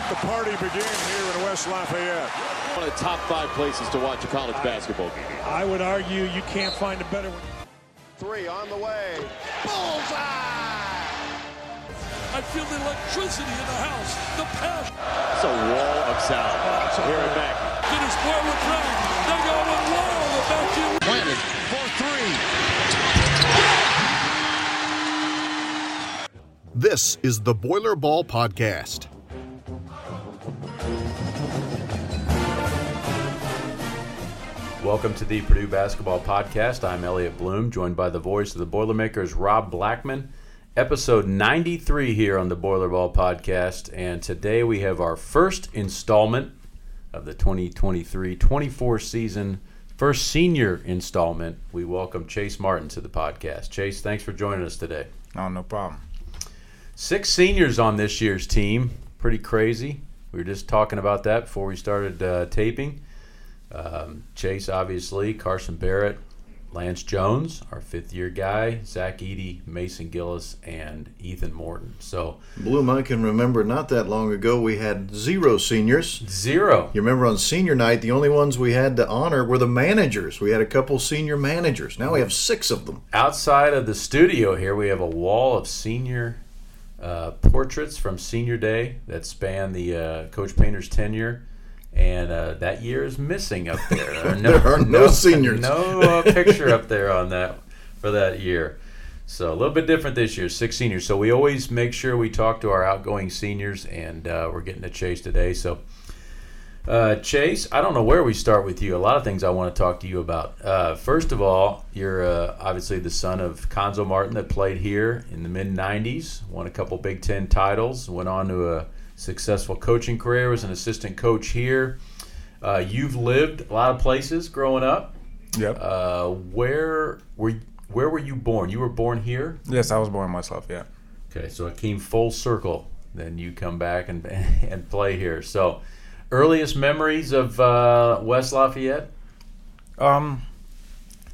Let the party begin here in West Lafayette. One of the top five places to watch a college basketball game. I would argue you can't find a better one. Three on the way. Bullseye! I feel the electricity in the house, the passion. It's a wall of sound. Oh, so here at back. Dennis Boyd drag. They go with wall. The vacuum. Planted for three. This is the Boiler Ball Podcast. Welcome to the Purdue Basketball Podcast. I'm Elliot Bloom, joined by the voice of the Boilermakers, Rob Blackman. Episode 93 here on the Boiler Ball Podcast. And today we have our first installment of the 2023 24 season, first senior installment. We welcome Chase Martin to the podcast. Chase, thanks for joining us today. Oh, no problem. Six seniors on this year's team. Pretty crazy. We were just talking about that before we started uh, taping. Um, Chase, obviously, Carson Barrett, Lance Jones, our fifth year guy, Zach Edey, Mason Gillis, and Ethan Morton. So, Bloom, I can remember not that long ago we had zero seniors. zero. You remember on senior night, the only ones we had to honor were the managers. We had a couple senior managers. Now we have six of them. Outside of the studio here, we have a wall of senior uh, portraits from senior day that span the uh, Coach Painter's tenure. And uh, that year is missing up there. There are There are no seniors. No uh, picture up there on that for that year. So a little bit different this year, six seniors. So we always make sure we talk to our outgoing seniors, and uh, we're getting to Chase today. So uh, Chase, I don't know where we start with you. A lot of things I want to talk to you about. Uh, first of all, you're uh, obviously the son of Cuonzo Martin that played here in the mid '90s, won a couple Big Ten titles, went on to a successful coaching career, was an assistant coach here. Uh, you've lived a lot of places growing up. Yep. Uh, where were where were you born? You were born here. yes, I was born myself. Yeah. Okay, so it came full circle. Then you come back and and play here. So, earliest memories of uh, West Lafayette? Um,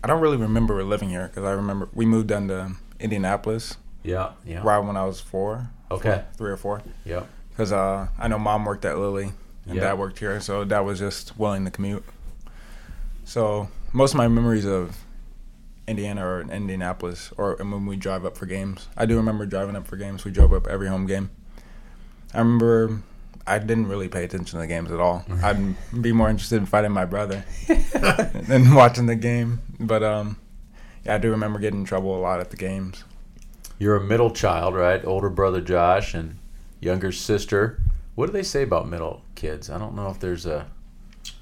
I don't really remember living here because I remember we moved down to Indianapolis Yeah, yeah. right when I was four. Okay. Three or four. Yeah. Because uh, I know mom worked at Lilly and Yeah. dad worked here, so dad was just willing to commute. So most of my memories of Indiana or Indianapolis, or when we drive up for games. I do remember driving up for games. We drove up every home game. I remember I didn't really pay attention to the games at all. I'd be more interested in fighting my brother than watching the game. But um, yeah, I do remember getting in trouble a lot at the games. You're a middle child, right? Older brother Josh and younger sister. What do they say about middle kids? I don't know if there's a.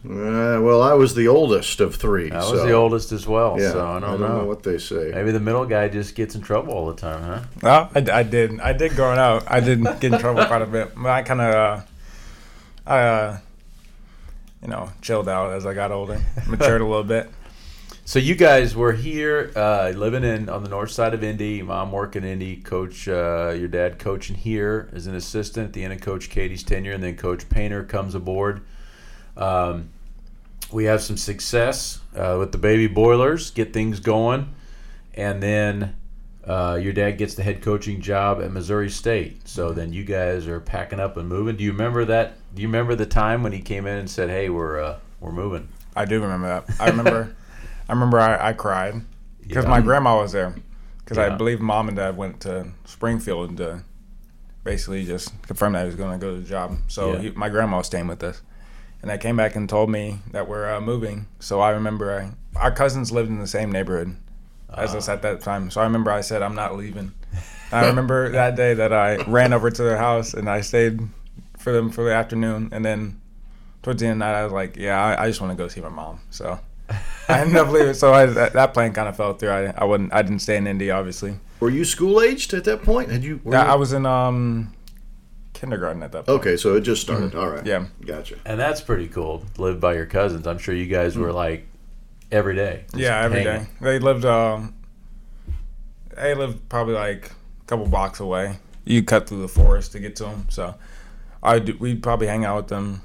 Uh, well, I was the oldest of three. I was so, the oldest as well, Yeah, so I don't, know. what they say. Maybe the middle guy just gets in trouble all the time, huh? Well, I, I did. I did growing up. I did get in trouble quite a bit. But I kind of, uh, I, uh, you know, chilled out as I got older, matured a little bit. So you guys were here, uh, living in on the north side of Indy. Mom working Indy. Coach, uh, your dad coaching here as an assistant at the end of Coach Keady's tenure, and then Coach Painter comes aboard. Um, we have some success uh, with the baby boilers, get things going, and then uh, your dad gets the head coaching job at Missouri State. So then you guys are packing up and moving. Do you remember that? Do you remember the time when he came in and said, "Hey, we're uh, we're moving"? I do remember that. I remember, I remember I, I cried because Yeah. my grandma was there. Because Yeah. I believe mom and dad went to Springfield to basically just confirm that he was going to go to the job. So Yeah. he, my grandma was staying with us. And I came back and told me that we're uh, moving. So I remember I, our cousins lived in the same neighborhood as us at that time. So I remember I said, I'm not leaving. I remember that day that I ran over to their house and I stayed for them for the afternoon. And then towards the end of the night, I was like, yeah, I, I just want to go see my mom. So I ended up leaving. So I, that, that plan kind of fell through. I, I wouldn't. I didn't stay in Indy, obviously. Were you school aged at that point? Had you? Yeah, you- I was in um kindergarten at that point. Okay, so it just started. All right. Mm-hmm. Yeah. Gotcha. And that's pretty cool. Live by your cousins. I'm sure you guys were like every day. Yeah, every hanging. day. They lived. Um, they lived probably like a couple blocks away. You cut through the forest to get to them. So I we'd probably hang out with them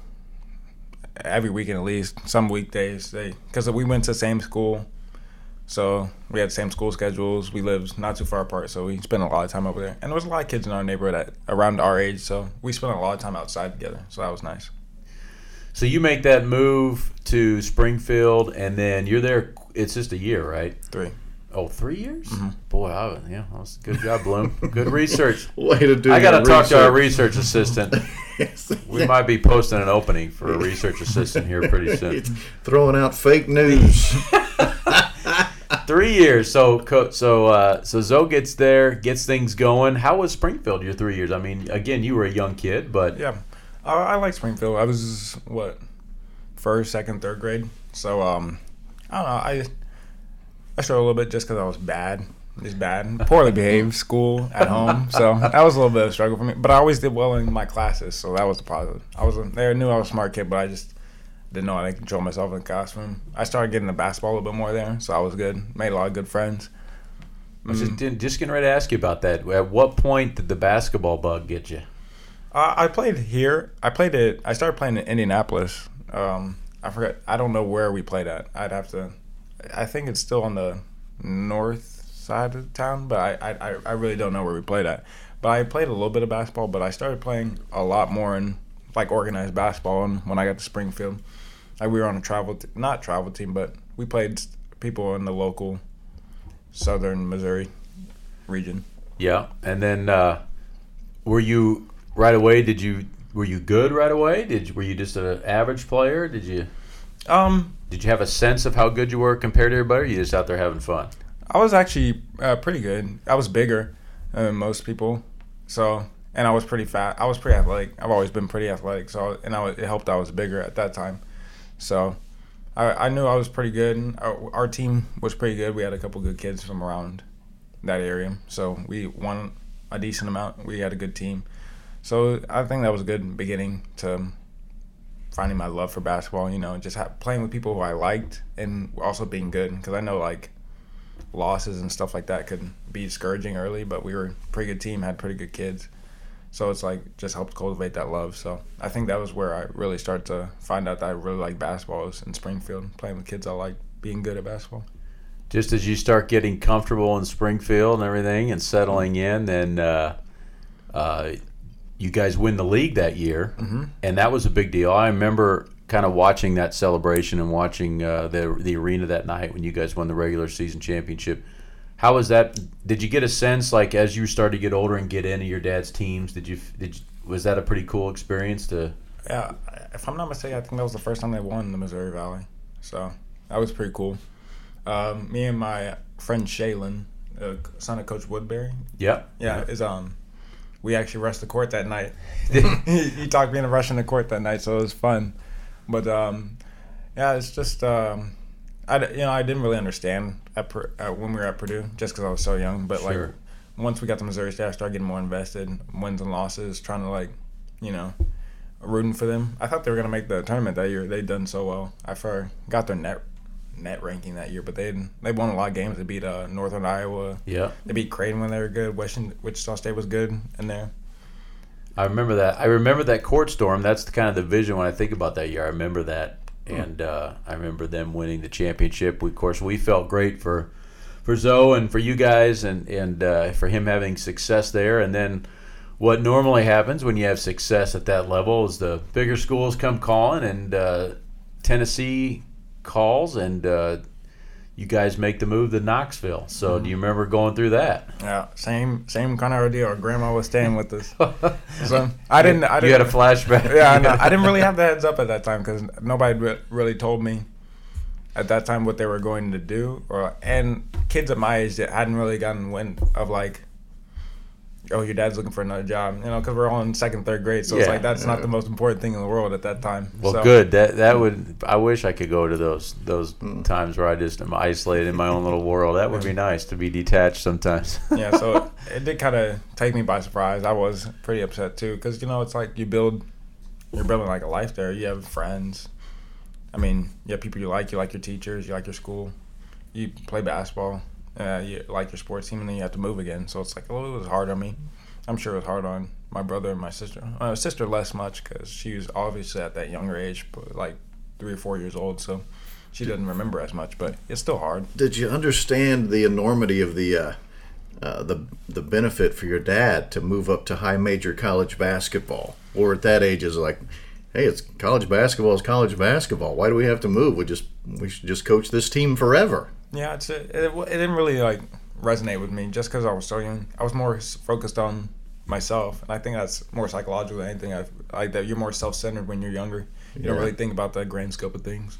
every weekend at least. Some weekdays they because we went to the same school. So we had the same school schedules. We lived not too far apart, so we spent a lot of time over there. And there was a lot of kids in our neighborhood at, around our age, so we spent a lot of time outside together. So that was nice. So you make that move to Springfield, and then you're there. It's just a year, right? Three. Oh, three years? Boy, I, yeah, that was good job, Bloom. good research. Way to do. It. I got to your talk to our research. research assistant. We might be posting an opening for a research assistant here pretty soon. It's throwing out fake news. Three years. So, so, uh, so Zo gets there, gets things going. How was Springfield? Your three years. I mean, again, you were a young kid, but Yeah, I, I like Springfield. I was what first, second, third grade. So um, I don't know. I I struggled a little bit just because I was bad, just bad, poorly behaved, school, at home. So that was a little bit of a struggle for me. But I always did well in my classes, so that was the positive. I was they knew I was a smart kid, but I just didn't know how to control myself in the classroom. I started getting the basketball a little bit more there, so I was good. Made a lot of good friends. I was just, just getting ready to ask you about that. At what point did the basketball bug get you? Uh, I played here. I played it. I started playing in Indianapolis. Um, I forgot. I don't know where we played at. I'd have to. I think it's still on the north side of town, but I, I, I really don't know where we played at. But I played a little bit of basketball, but I started playing a lot more in like organized basketball. And when I got to Springfield, like we were on a travel, t- not travel team, but we played people in the local southern Missouri region. Yeah, and then uh, were you right away? Did you were you good right away? Did you, were you just an average player? Did you Um, did you have a sense of how good you were compared to everybody? Or you just out there having fun? I was actually uh, pretty good. I was bigger than most people, so and I was pretty fat. I was pretty athletic. I've always been pretty athletic, so and I was, it helped. I was bigger at that time, so I, I knew I was pretty good. Our, our team was pretty good. We had a couple good kids from around that area, so we won a decent amount. We had a good team, so I think that was a good beginning to finding my love for basketball. You know, just ha- playing with people who I liked, and also being good because I know like losses and stuff like that could be discouraging early, but we were a pretty good team, had pretty good kids. So it's like just helped cultivate that love. So I think that was where I really started to find out that I really like basketball was in Springfield, playing with kids I like being good at basketball. Just as you start getting comfortable in Springfield and everything and settling in, then uh, uh, you guys win the league that year, mm-hmm. and that was a big deal. I remember kind of watching that celebration and watching uh, the the arena that night when you guys won the regular season championship. How was that? Did you get a sense like as you started to get older and get into your dad's teams? Did you did you, was that a pretty cool experience to? Yeah, if I'm not mistaken, I think that was the first time they won the Missouri Valley. So that was pretty cool. Um, me and my friend Shaylin, uh, son of Coach Woodbury, Yeah, Yeah, is um, we actually rushed the court that night. he, talked me into rushing the court that night, so it was fun. But um, yeah, it's just um, I you know I didn't really understand at, uh, when we were at Purdue just because I was so young. But Sure. like once we got to Missouri State, I started getting more invested, wins and losses, trying to like you know rooting for them. I thought they were gonna make the tournament that year. They'd done so well. I forgot their net net ranking that year, but they they won a lot of games. They beat uh, Northern Iowa. yeah. They beat Creighton when they were good. Washington, Wichita State was good in there. I remember that. I remember that court storm. That's the kind of the vision when I think about that year. I remember that, and uh, I remember them winning the championship. We, of course, we felt great for for Zo and for you guys, and and uh, for him having success there. And then what normally happens when you have success at that level is the bigger schools come calling, and uh, Tennessee calls, and uh, you guys make the move to Knoxville. So, do you remember going through that? Yeah, same same kind of deal. Our grandma was staying with us. so I didn't. I didn't. You had a flashback. yeah, I, know. I didn't really have the heads up at that time because nobody re- really told me at that time what they were going to do, or and kids at my age that hadn't really gotten wind of like, oh, your dad's looking for another job, you know, because we're all in second, third grade, so it's like that's not the most important thing in the world at that time. Well, So- good. That that would. I wish I could go to those those mm. times where I just am isolated in my own little world. That would be nice to be detached sometimes. yeah, so it did kind of take me by surprise. I was pretty upset too, because you know it's like you build, you're building like a life there. You have friends. I mean, you have people you like. You like your teachers. You like your school. You play basketball. Uh, you like your sports team, and then you have to move again. So it's like a little, it was hard on me. I'm sure it was hard on my brother and my sister. Uh, sister less much because she was obviously at that younger age, but like three or four years old. So she doesn't remember as much, but it's still hard. Did you understand the enormity of the uh, uh, the the benefit for your dad to move up to high major college basketball? Or at that age, is like, hey, it's college basketball is college basketball. Why do we have to move? We just we should just coach this team forever. Yeah, it's it, it, it didn't really like resonate with me just because I was so young. I was more focused on myself, and I think that's more psychological than anything. I like that you're more self-centered when you're younger. You don't really think about the grand scope of things.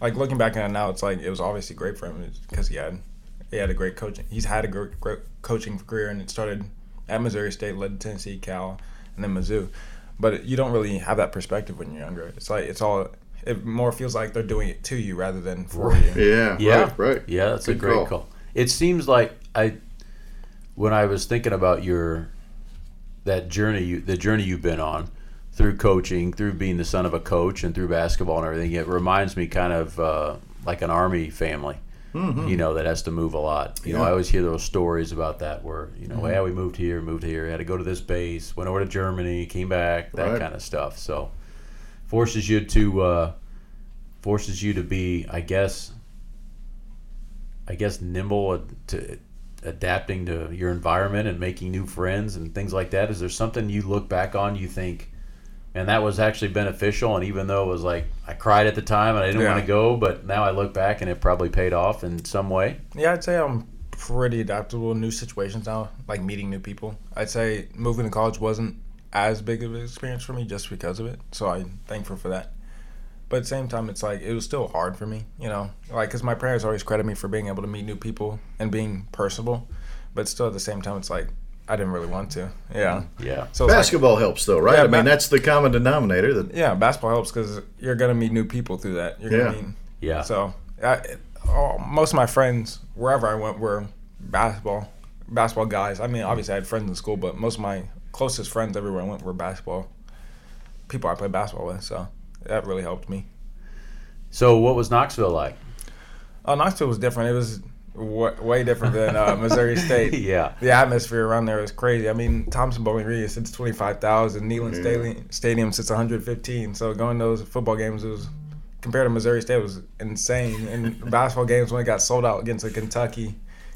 Like looking back at it now, it's like it was obviously great for him because he had he had a great coaching. He's had a great, great coaching career, and it started at Missouri State, led to Tennessee, Cal, and then Mizzou. But you don't really have that perspective when you're younger. It's like it's all. It more feels like they're doing it to you rather than for you. Yeah, Yeah, right, right. Yeah, that's a great call. call. It seems like I, when I was thinking about your, that journey, you, the journey you've been on, through coaching, through being the son of a coach, and through basketball and everything, it reminds me kind of uh, like an army family. You know that has to move a lot. You know, I always hear those stories about that where you know, yeah, we moved here, moved here, had to go to this base, went over to Germany, came back, that Right. kind of stuff. So forces you to uh, forces you to be, I guess, I guess nimble to adapting to your environment and making new friends and things like that. Is there something you look back on you think, and that was actually beneficial? And even though it was like I cried at the time and I didn't Yeah. want to go, but now I look back and it probably paid off in some way. Yeah, I'd say I'm pretty adaptable in new situations now, like meeting new people. I'd say moving to college wasn't as big of an experience for me just because of it, so I'm thankful for that. But at the same time, it's like it was still hard for me, you know, like because my parents always credit me for being able to meet new people and being personable, but still at the same time, it's like I didn't really want to. Yeah. Yeah. So it's like- Basketball helps though, right? Yeah, I mean, ba- that's the common denominator. That yeah, basketball helps because you're gonna meet new people through that. You're Yeah. gonna meet Yeah. So, I, it- all, most of my friends, wherever I went, were basketball, basketball guys. I mean, obviously I had friends in school, but most of my closest friends everywhere I went were basketball people I played basketball with. So that really helped me. So what was Knoxville like? Oh, Knoxville was different. It was w- way different than uh, Missouri State. Yeah. The atmosphere around there was crazy. I mean, Thompson-Boling Green sits 25,000. Neyland Stadium, Stadium sits 115. So going to those football games was compared to Missouri State was insane. And basketball games when it got sold out against Kentucky,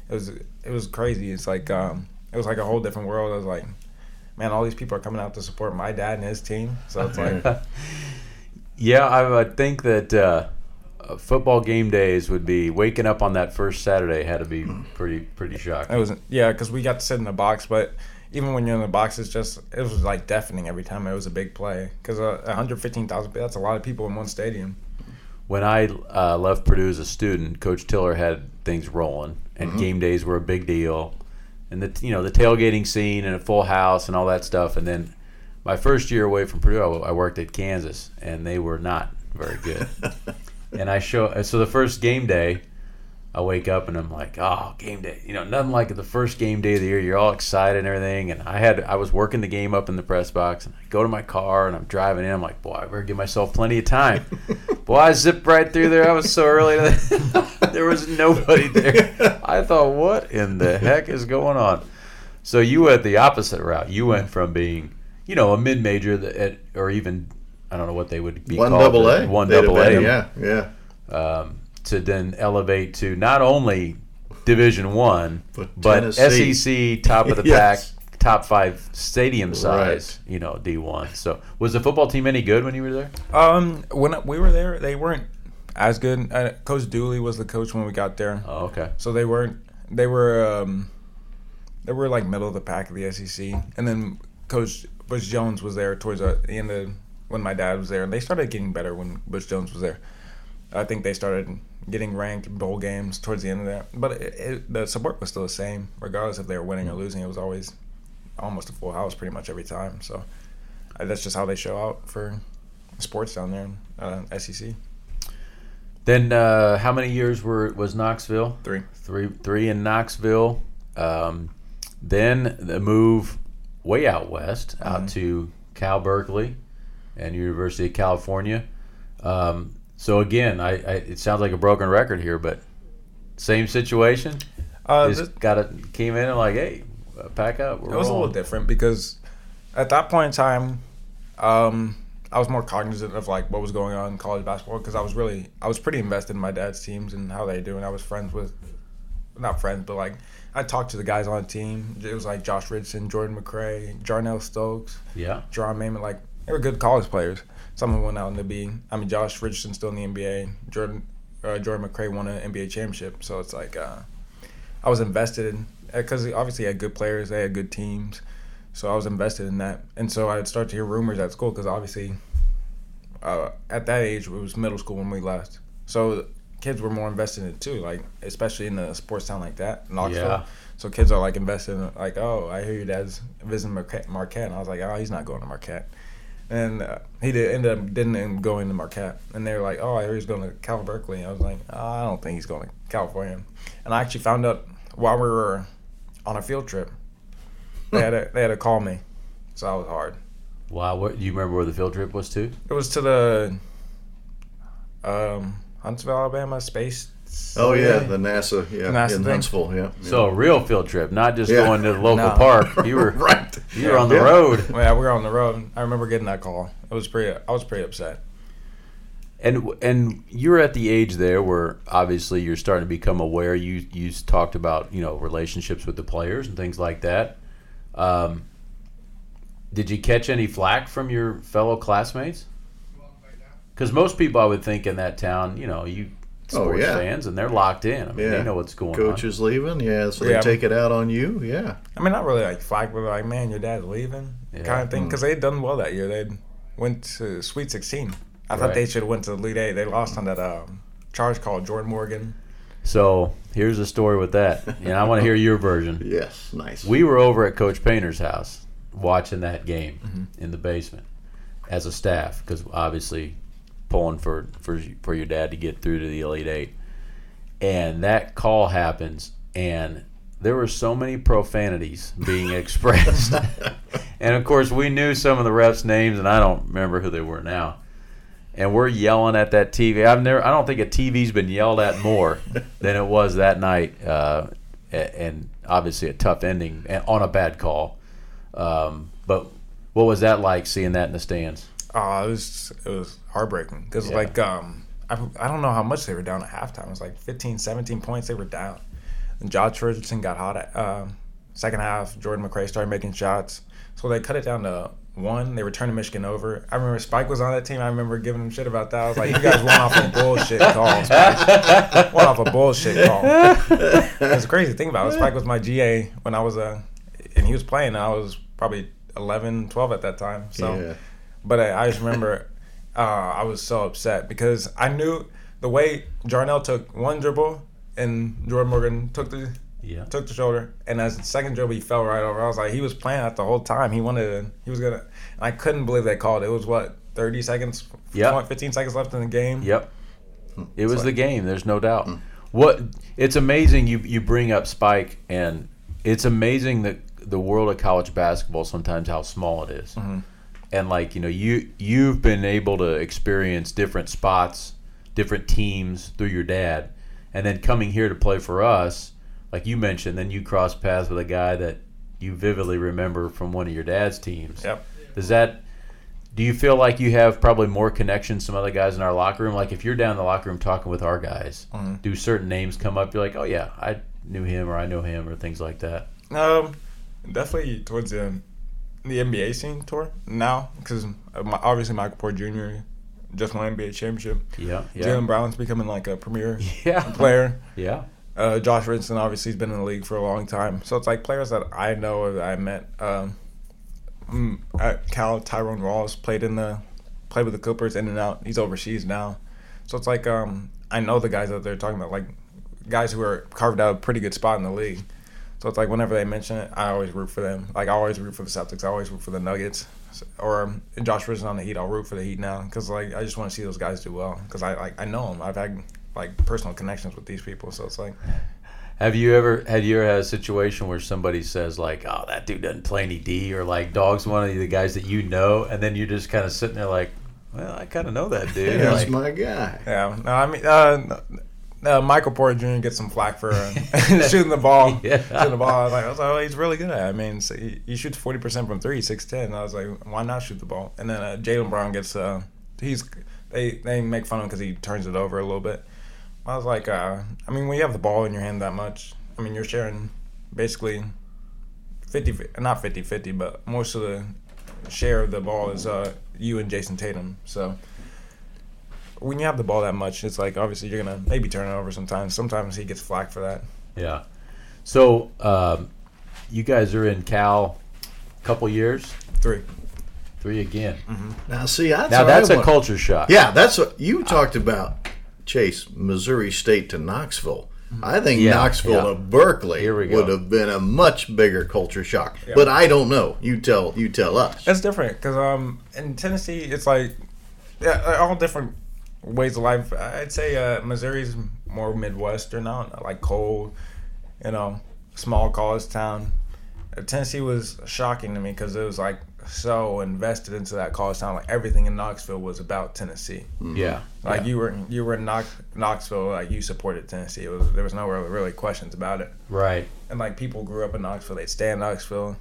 it was it was crazy. It's like um, it was like a whole different world. I was like, man, all these people are coming out to support my dad and his team. So it's like, Yeah, I would think that uh, uh, football game days would be waking up on that first Saturday had to be pretty pretty shocking. It was yeah, because we got to sit in the box, but even when you're in the box, it's just it was like deafening every time it was a big play. Because uh, 115,000 that's a lot of people in one stadium. When I uh, left Purdue as a student, Coach Tiller had things rolling, and game days were a big deal, and the you know the tailgating scene and a full house and all that stuff. And then my first year away from Purdue, I I worked at Kansas, and they were not very good. and I show so the first game day, I wake up and I'm like, oh, game day. You know, nothing like the first game day of the year. You're all excited and everything. And I had I was working the game up in the press box, and I go to my car and I'm driving in. I'm like, boy, I better give myself plenty of time. boy, I zipped right through there. I was so early. there was nobody there. I thought, what in the heck is going on? So you went the opposite route. You went from being, you know, a mid major that, or even I don't know what they would be one called. double A, One They'd double A been, Yeah, yeah. um, to then elevate to not only Division One, But but, SEC top of the Yes. pack, top five stadium size. You know, D one. So was the football team any good when you were there? Um, when we were there, they weren't as good. Uh, coach Dooley was the coach when we got there, Oh, okay. so they weren't. They were um, they were like middle of the pack of the SEC, and then Coach Butch Jones was there towards the end of when my dad was there, and they started getting better when Butch Jones was there. I think they started getting ranked bowl games towards the end of that, but it, it, the support was still the same, regardless if they were winning or losing. It was always almost a full house pretty much every time. So uh, that's just how they show out for sports down there in uh, SEC. Then uh, how many years were was Knoxville? Three. Three. Three in Knoxville. Um, then the move way out west, out to Cal Berkeley and University of California. Um, so again, I, I it sounds like a broken record here, but same situation. Uh, Just this- got it. Came in and like, hey, pack up. It was a little different because at that point in time, um, I was more cognizant of like what was going on in college basketball because I was really I was pretty invested in my dad's teams and how they do, and I was friends with, not friends, but like I talked to the guys on the team. It was like Josh Richardson, Jordan McRae, Jarnell Stokes, Yeah. Jeronne Maymon. Like they were good college players. Some of them went out in the B. I mean, Josh Richardson still in the NBA. Jordan uh, Jordan McRae won an NBA championship. So it's like uh, I was invested in because obviously he had good players. They had good teams. So I was invested in that, and so I'd start to hear rumors at school because obviously, uh, at that age it was middle school when we left. So kids were more invested in it too, like especially in a sports town like that, Knoxville. Yeah. So kids are like invested in like, oh, I hear your dad's visiting Marquette, Marquette. and I was like, oh, he's not going to Marquette, and uh, he did ended up didn't end up going to Marquette, and they were like, oh, I hear he's going to Cal Berkeley. I was like, oh, I don't think he's going to California, and I actually found out while we were on a field trip, they had to, they had to call me, so that was hard. Wow. What, do you remember where the field trip was to? It was to the um, Huntsville, Alabama space. Oh yeah, the NASA, yeah, NASA in thing. Huntsville, yeah. So a real field trip, not just Yeah. going to the local No. park. You were right. you were on the Yeah. road. Yeah, we were on the road. I remember getting that call. It was pretty. I was pretty upset. And and you're at the age there where obviously you're starting to become aware. You you talked about you know relationships with the players and things like that. Um, did you catch any flack from your fellow classmates? Because most people, I would think, in that town, you know, you sports Oh, yeah. fans, and they're locked in. I mean, Yeah. they know what's going Coach on. Coach is leaving, yeah, so Yeah. they take it out on you, yeah. I mean, not really like flag, but like, man, your dad's leaving, Yeah. kind of thing. Because they had done well that year. They went to Sweet 16. I thought they should have went to the Elite Eight. They lost on that um, charge called Jordan Morgan. So here's the story with that, and I want to hear your version. Yes, nice. We were over at Coach Painter's house watching that game in the basement as a staff because obviously pulling for, for for your dad to get through to the Elite Eight, and that call happens, and there were so many profanities being expressed, and of course we knew some of the refs' names, and I don't remember who they were now. And we're yelling at that TV. I've never. I don't think a TV's been yelled at more than it was that night. Uh, and obviously a tough ending on a bad call. Um, but what was that like seeing that in the stands? Oh, it was it was heartbreaking because Yeah. like um I, I don't know how much they were down at halftime. It was like 15, 17 points they were down. And Josh Richardson got hot at um, second half. Jordan McRae started making shots, so they cut it down to one. They were turning Michigan over. I remember Spike was on that team. I remember giving him shit about that. I was like, "You guys went off a bullshit call. Spike. Went off a bullshit call." It's crazy thing about it. Spike was my GA when I was a, and he was playing. I was probably 11, 12 at that time. So. yeah. But I, I just remember uh, I was so upset because I knew the way Jarnell took one dribble and Jordan Morgan took the Yeah. took the shoulder, and as the second dribble he fell right over. I was like, he was playing that the whole time. He wanted to, he was gonna. And I couldn't believe they called it. It was what thirty seconds, Yep. 15 seconds left in the game. Yep. It was the game. There's no doubt. Hmm. What it's amazing you you bring up Spike and it's amazing that the world of college basketball sometimes how small it is. Mm-hmm. And like, you know, you you've been able to experience different spots, different teams through your dad. And then coming here to play for us, like you mentioned, then you cross paths with a guy that you vividly remember from one of your dad's teams. Yep. Does that do you feel like you have probably more connections some other guys in our locker room? Like if you're down in the locker room talking with our guys, Mm-hmm. do certain names come up? You're like, oh yeah, I knew him or I know him or things like that. Um, definitely towards the the NBA scene tour now because obviously Michael Porter Jr. just won NBA championship. Yeah, yeah, Jaylen Brown's becoming like a premier yeah, player. yeah, Uh, Josh Richardson obviously has been in the league for a long time, so it's like players that I know that I met. Um, mm, at Cal, Tyrone Wallace played in the played with the Clippers in and out. He's overseas now, so it's like um, I know the guys that they're talking about, like guys who are carved out a pretty good spot in the league. So it's like whenever they mention it, I always root for them. Like I always root for the Celtics. I always root for the Nuggets. Or Josh Richardson on the Heat, I'll root for the Heat now because like I just want to see those guys do well because I like I know them. I've had like personal connections with these people, so it's like Have you ever had you ever had a situation where somebody says like, "Oh, that dude doesn't play any D," or like, "Dog's one of the guys that you know," and then you're just kind of sitting there like, "Well, I kind of know that dude." That's Like, my guy. Yeah, no, I mean, uh, no, uh, Michael Porter Jr. gets some flack for uh, shooting the ball. Yeah. Shooting the ball. I was like, I was like, oh, he's really good at it. I mean, so he, he shoots 40% from three, 6'10. I was like, why not shoot the ball? And then uh, Jaylen Brown gets, uh, he's, they, they make fun of him because he turns it over a little bit. I was like, uh, I mean, when you have the ball in your hand that much, I mean, you're sharing basically 50, not 50 50, but most of the share of the ball is uh, you and Jayson Tatum. So when you have the ball that much, it's like obviously you're gonna maybe turn it over sometimes. Sometimes he gets flack for that. Yeah. So um, you guys are in Cal a couple years, Three. three again. Now, see, that's Now that's a want- culture shock. Yeah, that's what you talked about. Chase, Missouri State to Knoxville. I think Yeah, Knoxville yeah. to Berkeley Here we would have been a much bigger culture shock. But I don't know. You tell. You tell us. It's different because um in Tennessee it's like yeah all different ways of life. I'd say uh, Missouri's more Midwestern out, like cold, you know, small college town. Uh, Tennessee was shocking to me because it was like so invested into that college town. Like everything in Knoxville was about Tennessee. Yeah. Like yeah. you were you were in Knox, Knoxville, like you supported Tennessee. It was there was no really, really questions about it. Right. And like people grew up in Knoxville, they stay in Knoxville,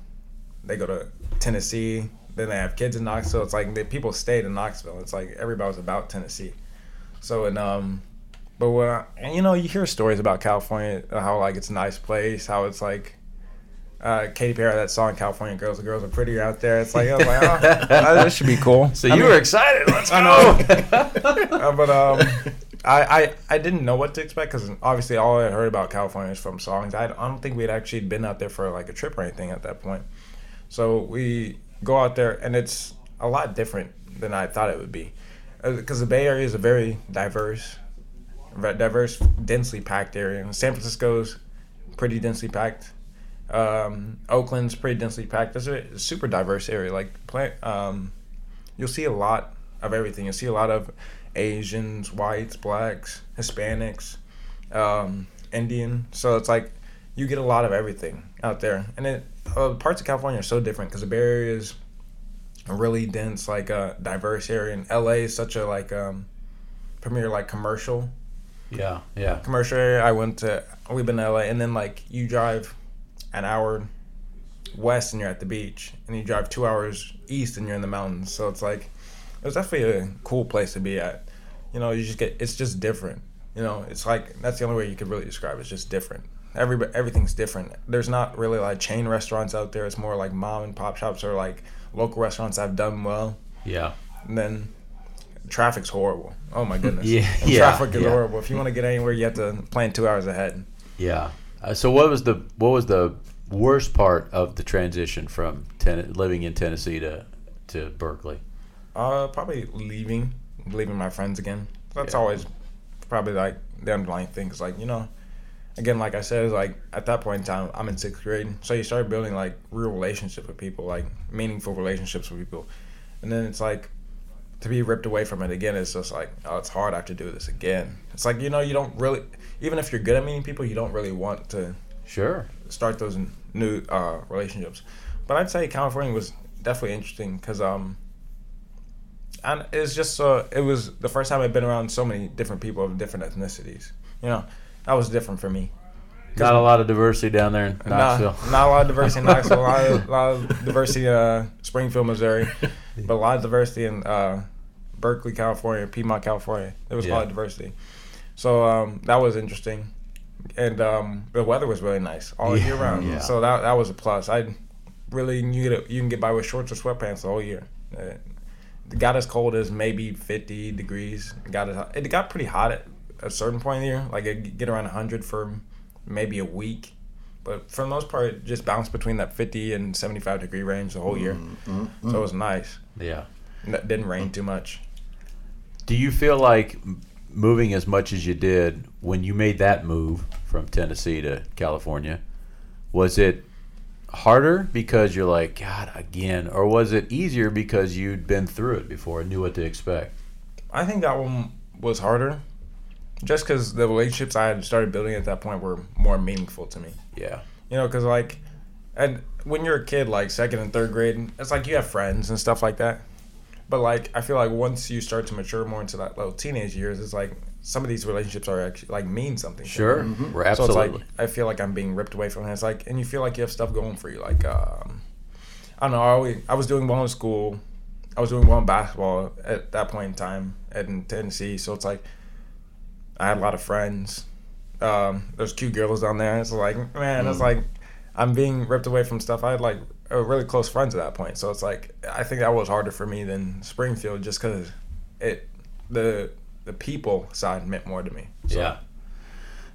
they go to Tennessee, then they have kids in Knoxville. It's like the people stayed in Knoxville. It's like everybody was about Tennessee. So and um, but when I, and you know you hear stories about California, how like it's a nice place, how it's like. Uh, Katy Perry, that song "California Girls," the girls are prettier out there. It's like, I was like, oh, this should be cool. So I you mean- were excited. Let's go. I know. Uh, but um, I, I I didn't know what to expect because obviously all I heard about California is from songs. I, I don't think we'd actually been out there for like a trip or anything at that point. So we go out there and it's a lot different than I thought it would be, because the Bay Area is a very diverse, ve- diverse, densely packed area. And San Francisco's pretty densely packed. Um, Oakland's pretty densely packed. It's a super diverse area. Like um, you'll see a lot of everything. You'll see a lot of Asians, whites, blacks, Hispanics, um, Indian. So it's like you get a lot of everything out there. And it uh, parts of California are so different because the Bay Area is a really dense, like uh, diverse area, and LA is such a like um, premier like commercial Yeah. Yeah. commercial area. I went to we've been to LA, and then like you drive an hour west and you're at the beach, and you drive two hours east and you're in the mountains. So it's like it was definitely a cool place to be at. You know, you just get it's just different. You know, it's like that's the only way you could really describe it. It's just different. Every everything's different. There's not really like chain restaurants out there. It's more like mom and pop shops or like local restaurants have done well. Yeah. And then traffic's horrible. Oh my goodness. Yeah, And yeah, Traffic is yeah. horrible. If you want to get anywhere, you have to plan two hours ahead. Yeah. Uh, so what was the what was the worst part of the transition from ten, living in Tennessee to to Berkeley? Uh, probably leaving, leaving my friends again. That's Yeah. always probably like the underlying thing. Is like you know, again, like I said, like at that point in time, I'm in sixth grade, so you start building like real relationships with people, like meaningful relationships with people, and then it's like to be ripped away from it again. It's just like oh, it's hard. I have to do this again. It's like you know, you don't really, even if you're good at meeting people, you don't really want to Sure. start those new uh, relationships. But I'd say California was definitely interesting because um, and it's just uh, it was the first time I'd been around so many different people of different ethnicities. You know, that was different for me. Not a lot of diversity down there in Knoxville. Not, not a lot of diversity in Knoxville. A lot of, lot of diversity in uh, Springfield, Missouri, but a lot of diversity in uh, Berkeley, California, Piedmont, California. There was a lot of diversity. So um, that was interesting, and um, the weather was really nice all Yeah, year round. yeah. So that that was a plus. I really you get you can get by with shorts or sweatpants all year. Uh, it got as cold as maybe 50 degrees. It got as, it got pretty hot at a certain point in the year. Like it get around 100 for maybe a week. But for the most part, it just bounced between that 50 and 75 degree range the whole year. Mm-hmm. So it was nice. Yeah. And it didn't rain too much. Do you feel like moving as much as you did when you made that move from Tennessee to California, was it harder because you're like, God, again, or was it easier because you'd been through it before and knew what to expect? I think that one was harder just because the relationships I had started building at that point were more meaningful to me. Yeah. You know, because like, and when you're a kid, like second and third grade, it's like you have friends and stuff like that. But like I feel like once you start to mature more into that little teenage years, it's like some of these relationships are actually like mean something. to Sure, me. we're So absolutely. it's like I feel like I'm being ripped away from it. It's like, and you feel like you have stuff going for you. Like um, I don't know. I, always, I was doing well in school. I was doing well in basketball at that point in time at in Tennessee. So it's like I had a lot of friends. Um, there's cute girls down there. It's like man, it's like I'm being ripped away from stuff. I had like a really close friends at that point. So it's like I think that was harder for me than Springfield just because it the the people side meant more to me. So, Yeah.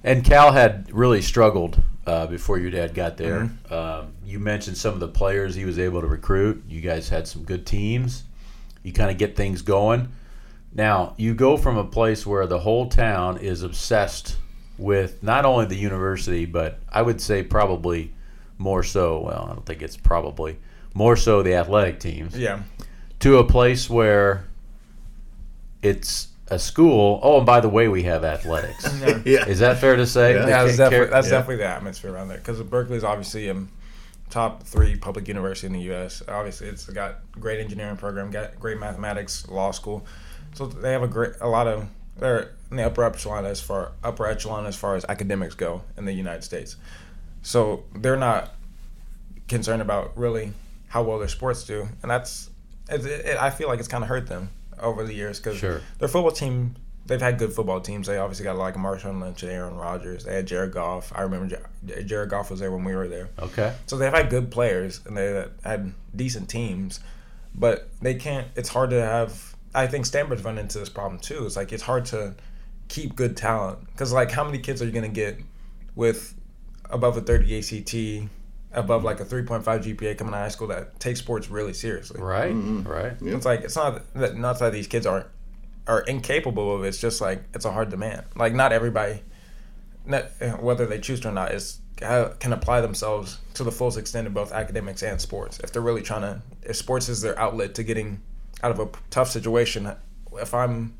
And Cal had really struggled uh, before your dad got there. Mm-hmm. Um, you mentioned some of the players he was able to recruit. You guys had some good teams. You kind of get things going. Now, you go from a place where the whole town is obsessed with not only the university, but I would say probably more so, well, I don't think it's probably more so the athletic teams Yeah. to a place where it's a school. Oh, and by the way, we have athletics. Yeah. Is that fair to say? Yeah. That's definitely that's yeah. definitely the atmosphere around there because Berkeley is obviously a top three public university in the U.S. Obviously, it's got great engineering program, got great mathematics, law school, so they have a great a lot of they're in the upper echelon as far upper echelon as far as academics go in the United States. So they're not concerned about really how well their sports do, and that's it, it, I feel like it's kind of hurt them over the years because Sure. their football team they've had good football teams. They obviously got like Marshawn Lynch and Aaron Rodgers. They had Jared Goff. I remember Jar- Jared Goff was there when we were there. Okay. So they've had good players and they had decent teams, but they can't. It's hard to have. I think Stanford's run into this problem too. It's like it's hard to keep good talent because like how many kids are you gonna get with above a 30 ACT, above like a 3.5 GPA coming out of high school that takes sports really seriously? Right. Mm-hmm. Right. It's like it's not that not that these kids aren't are incapable of it. It's just like it's a hard demand. Like not everybody, not, whether they choose to or not, is can apply themselves to the fullest extent of both academics and sports. If they're really trying to, if sports is their outlet to getting out of a tough situation, if I'm,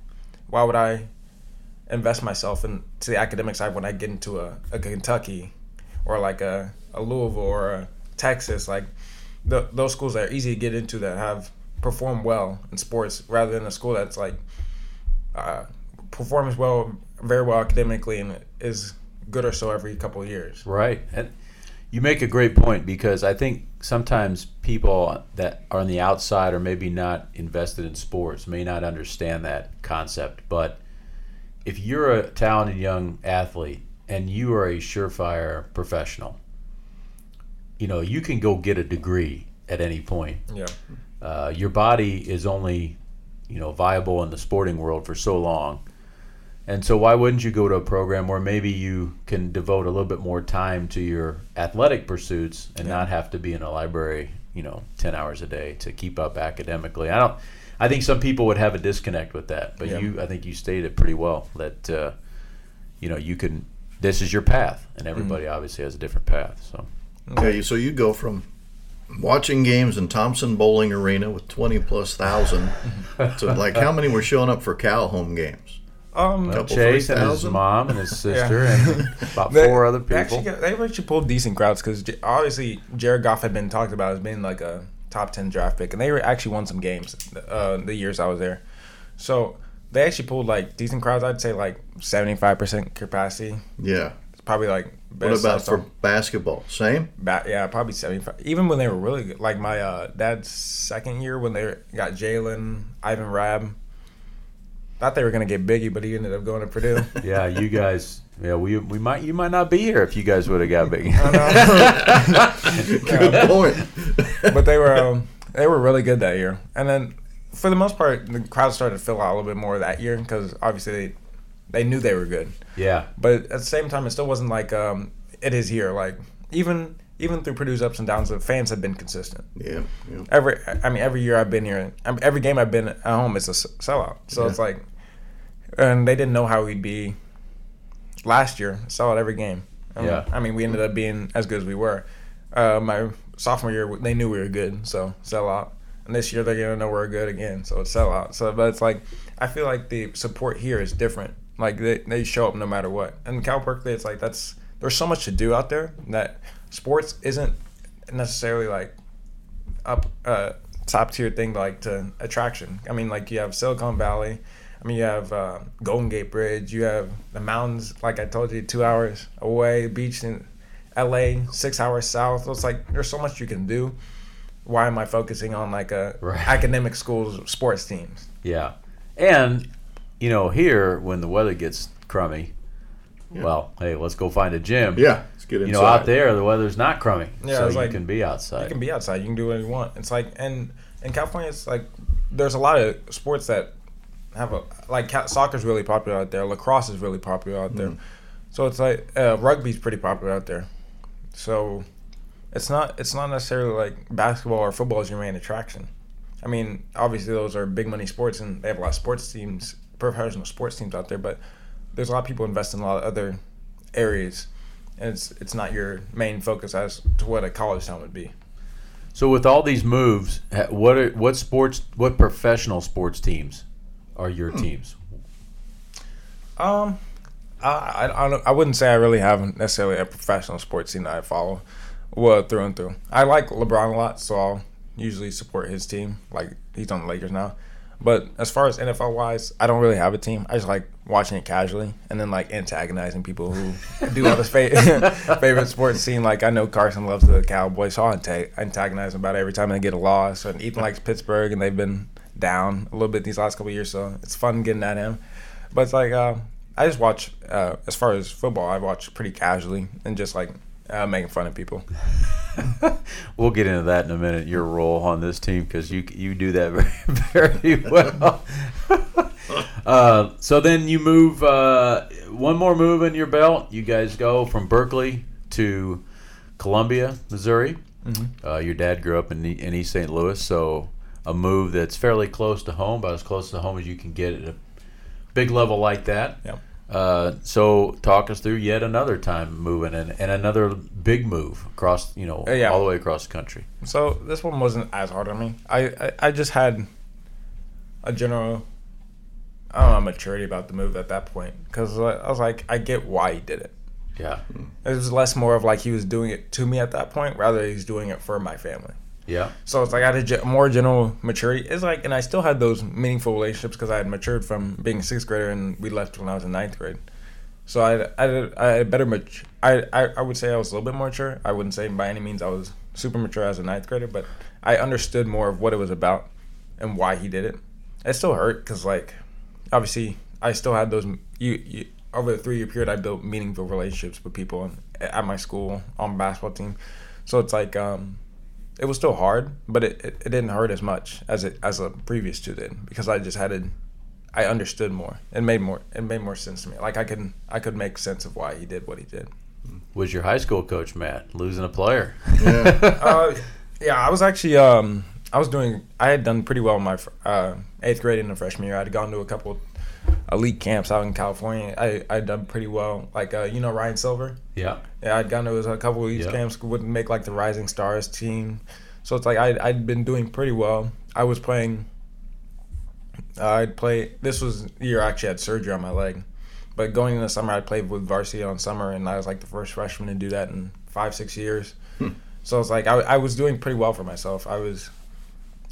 why would I invest myself into the academic side when I get into a, a Kentucky or like a, a Louisville or a Texas? Like the, those schools that are easy to get into that have performed well in sports rather than a school that's like uh, performs well, very well academically, and is good or so every couple years. Right. And you make a great point because I think sometimes people that are on the outside or maybe not invested in sports may not understand that concept. But if you're a talented young athlete and you are a surefire professional, you know, you can go get a degree at any point. Yeah, Uh, your body is only, you know, viable in the sporting world for so long. And so why wouldn't you go to a program where maybe you can devote a little bit more time to your athletic pursuits and not have to be in a library, you know, 10 hours a day to keep up academically. I don't I think some people would have a disconnect with that, but Yeah. you I think you stated it pretty well that uh, you know, you can this is your path and everybody obviously has a different path. So Okay, so you go from watching games in Thompson-Boling Arena with 20 plus thousand to like how many were showing up for Cal home games? Um, Well, Chase and his mom and his sister and about they- four other they actually people. got- They actually pulled decent crowds because obviously Jared Goff had been talked about as being like a top ten draft pick, and they were actually won some games uh, the years I was there. So they actually pulled like decent crowds. I'd say like seventy five percent capacity. Yeah. It's probably like What best about for saw. basketball? Same? Ba- yeah, probably 75. Even when they were really good. Like my uh, dad's second year when they got Jaylen, Ivan Rabb. Thought they were going to get Biggie, but he ended up going to Purdue. Yeah, you guys. Yeah, we we might you might not be here if you guys would have got Biggie. Good point. but they were um, they were really good that year. And then for the most part, the crowd started to fill out a little bit more that year because obviously they, they knew they were good. yeah, But at the same time, it still wasn't like um, it is here. Like even even through Purdue's ups and downs, the fans have been consistent. Yeah. yeah. every I mean every year I've been here, every game I've been at home is a sellout. So it's like, and they didn't know how we'd be last year. Sell out every game. Um, Yeah. I mean, we ended up being as good as we were. Uh, my sophomore year, they knew we were good, so sell out. And this year they're gonna know we're good again, so it's sell out. So, but it's like I feel like the support here is different. Like they, they show up no matter what. And Cal Berkeley, it's like that's there's so much to do out there that sports isn't necessarily like up uh, top tier thing like to attraction. I mean, like you have Silicon Valley. I mean, you have uh, Golden Gate Bridge. You have the mountains, like I told you, two hours away. Beach in L.A., six hours south. So it's like there's so much you can do. Why am I focusing on like a Right. academic schools sports teams? Yeah, and you know here when the weather gets crummy, well, hey, let's go find a gym. Yeah, let's get inside. You know, out there the weather's not crummy, Yeah, so it's you like- can be outside. You can be outside. You can do whatever you want. It's like and in California, it's like there's a lot of sports that have a like soccer's really popular out there. Lacrosse is really popular out there. So it's like uh, rugby's pretty popular out there. So it's not it's not necessarily like basketball or football is your main attraction. I mean, obviously those are big money sports and they have a lot of sports teams, professional sports teams out there. But there's a lot of people invest in a lot of other areas, and it's it's not your main focus as to what a college town would be. So with all these moves, what are, what sports, what professional sports teams are your teams? Um, I, I, I, don't, I wouldn't say I really have necessarily a professional sports team that I follow, well through and through. I like LeBron a lot, so I'll usually support his team. Like he's on the Lakers now. But as far as NFL wise, I don't really have a team. I just like watching it casually and then like antagonizing people who do have a fa- favorite sports team. Like I know Carson loves the Cowboys, so I'll antagonize him about it every time they get a loss. And Ethan likes Pittsburgh, and they've been down a little bit these last couple of years, so it's fun getting at him. But it's like uh, I just watch. Uh, as far as football, I watch pretty casually and just like uh, making fun of people. We'll get into that in a minute. Your role on this team because you you do that very very well. uh, so then you move uh, one more move in your belt. You guys go from Berkeley to Columbia, Missouri. Uh, your dad grew up in, in East St. Louis, so a move that's fairly close to home, about as close to home as you can get at a big level like that. Yep. Uh, so talk us through yet another time moving and, and another big move across, you know, Uh, yeah. all the way across the country. So this one wasn't as hard on me. I, I, I just had a general, I don't know, maturity about the move at that point because I was like, I get why he did it. Yeah. It was less more of like he was doing it to me at that point, rather he's doing it for my family. Yeah. So it's like I had a more general maturity. It's like, and I still had those meaningful relationships because I had matured from being a sixth grader and we left when I was in ninth grade. So I, I, I had better mat- I, I, I would say I was a little bit more mature. I wouldn't say by any means I was super mature as a ninth grader, but I understood more of what it was about and why he did it. It still hurt because like, obviously I still had those. You, you over the three year period, I built meaningful relationships with people at my school on basketball team. So it's like um, it was still hard, but it, it, it didn't hurt as much as it as a previous two did because I just had it. I understood more. It made more. It made more sense to me. Like I could I could make sense of why he did what he did. Was your high school coach Matt losing a player? uh, yeah, I was actually um I was doing I had done pretty well in my uh, eighth grade in the freshman year. I had gone to a couple elite camps out in California. I I done pretty well. Like uh, you know Ryan Silver. yeah. Yeah, I'd gone to a couple of these Yeah. camps, would make like the Rising Stars team. So it's like I'd, I'd been doing pretty well. I was playing. Uh, I'd play. This was year I actually had surgery on my leg, but going in the summer, I played with varsity on summer, and I was like the first freshman to do that in five six years. So it's like I, I was doing pretty well for myself. I was,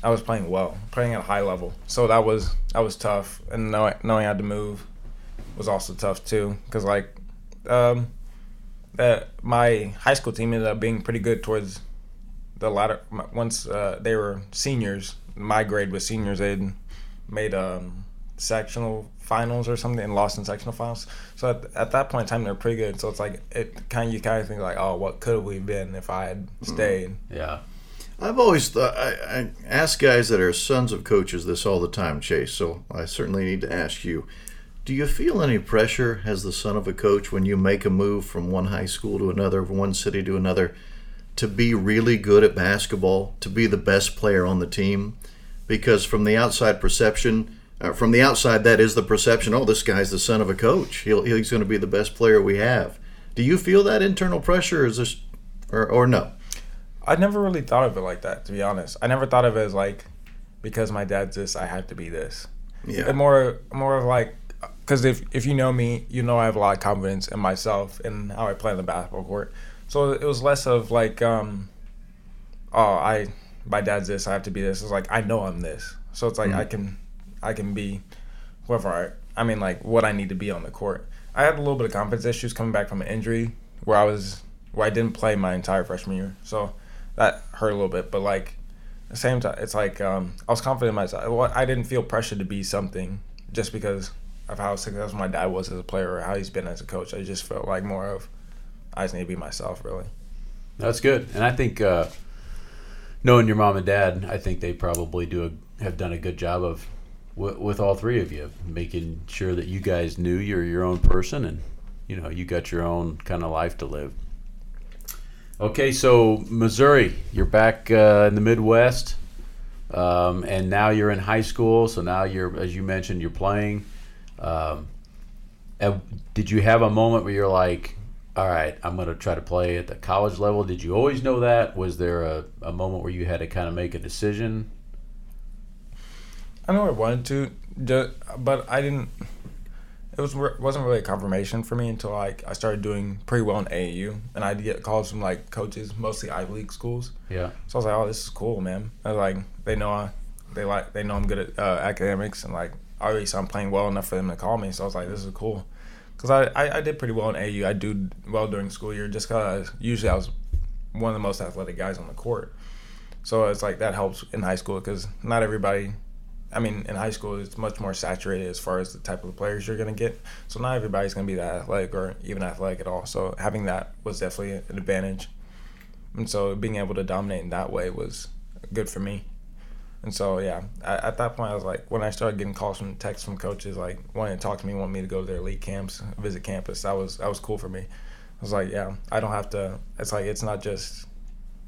I was playing well, playing at a high level. So that was that was tough, and knowing, knowing I had to move was also tough too, because like, um, that my high school team ended up being pretty good towards the latter. Once uh, they were seniors, my grade was seniors. They'd made um, sectional finals or something and lost in sectional finals. So at, at that point in time, they're pretty good. So it's like it kind of you kind of think like, oh, what could we have been if I had stayed? Yeah. I've always thought I, I ask guys that are sons of coaches this all the time, Chase. So I certainly need to ask you: Do you feel any pressure as the son of a coach when you make a move from one high school to another, from one city to another, to be really good at basketball, to be the best player on the team? Because from the outside perception, uh, from the outside, that is the perception. Oh, this guy's the son of a coach. He'll, he's going to be the best player we have. Do you feel that internal pressure, or is this, or, or no? I never really thought of it like that, to be honest. I never thought of it as like because my dad's this, I have to be this. Yeah. And more, more of like, because if if you know me, you know I have a lot of confidence in myself and how I play on the basketball court. So it was less of like, um, oh, I my dad's this, I have to be this. It's like I know I'm this, so it's like I Mm-hmm. can, I can be, whoever I. I mean, like what I need to be on the court. I had a little bit of confidence issues coming back from an injury where I was where I didn't play my entire freshman year, so that hurt a little bit. But like the same time, it's like um, I was confident in myself. I didn't feel pressure to be something just because of how successful my dad was as a player or how he's been as a coach. I just felt like more of I just need to be myself, really. That's good, and I think uh, knowing your mom and dad, I think they probably do a, have done a good job of with, with all three of you, making sure that you guys knew you're your own person and you know you got your own kind of life to live. Okay, so Missouri, you're back uh, in the Midwest, um, and now you're in high school. So now you're, as you mentioned, you're playing. Um, did you have a moment where you're like, all right, I'm going to try to play at the college level? Did you always know that? Was there a, a moment where you had to kind of make a decision? I know I wanted to, but I didn't. It was wasn't really a confirmation for me until like I started doing pretty well in AAU, and I'd get calls from like coaches, mostly Ivy League schools. Yeah. So I was like, "Oh, this is cool, man." I was like, they know I, they like, they know I'm good at uh, academics, and like obviously I'm playing well enough for them to call me. So I was like, "This is cool," because I, I I did pretty well in AAU. I do well during school year just because usually I was one of the most athletic guys on the court. So it's like that helps in high school because not everybody. I mean, in high school, it's much more saturated as far as the type of players you're going to get. So not everybody's going to be that athletic or even athletic at all. So having that was definitely an advantage. And so being able to dominate in that way was good for me. And so yeah, at, at that point, I was like, when I started getting calls from texts from coaches, like wanting to talk to me, wanting me to go to their league camps, visit campus, that was that was cool for me. I was like, yeah, I don't have to. It's like it's not just.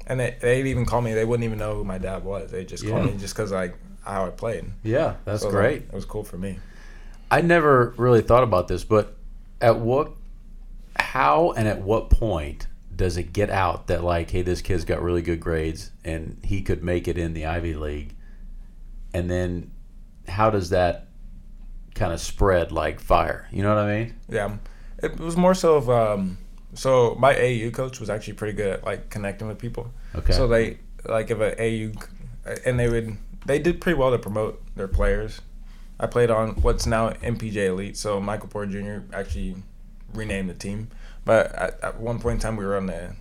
And they they'd even call me. They wouldn't even know who my dad was. They just called me just because like how I played. Yeah, that's So it was, like, great. it was cool for me. I never really thought about this, but at what, how, and at what point does it get out that like, hey, this kid's got really good grades and he could make it in the Ivy League, and then how does that kind of spread like fire? You know what I mean? Yeah, it was more so of um. So my AU coach was actually pretty good at like connecting with people. Okay. So they like if a AU, and they would they did pretty well to promote their players. I played on what's now MPJ Elite. So Michael Porter Jr. actually renamed the team, but at, at one point in time we were on the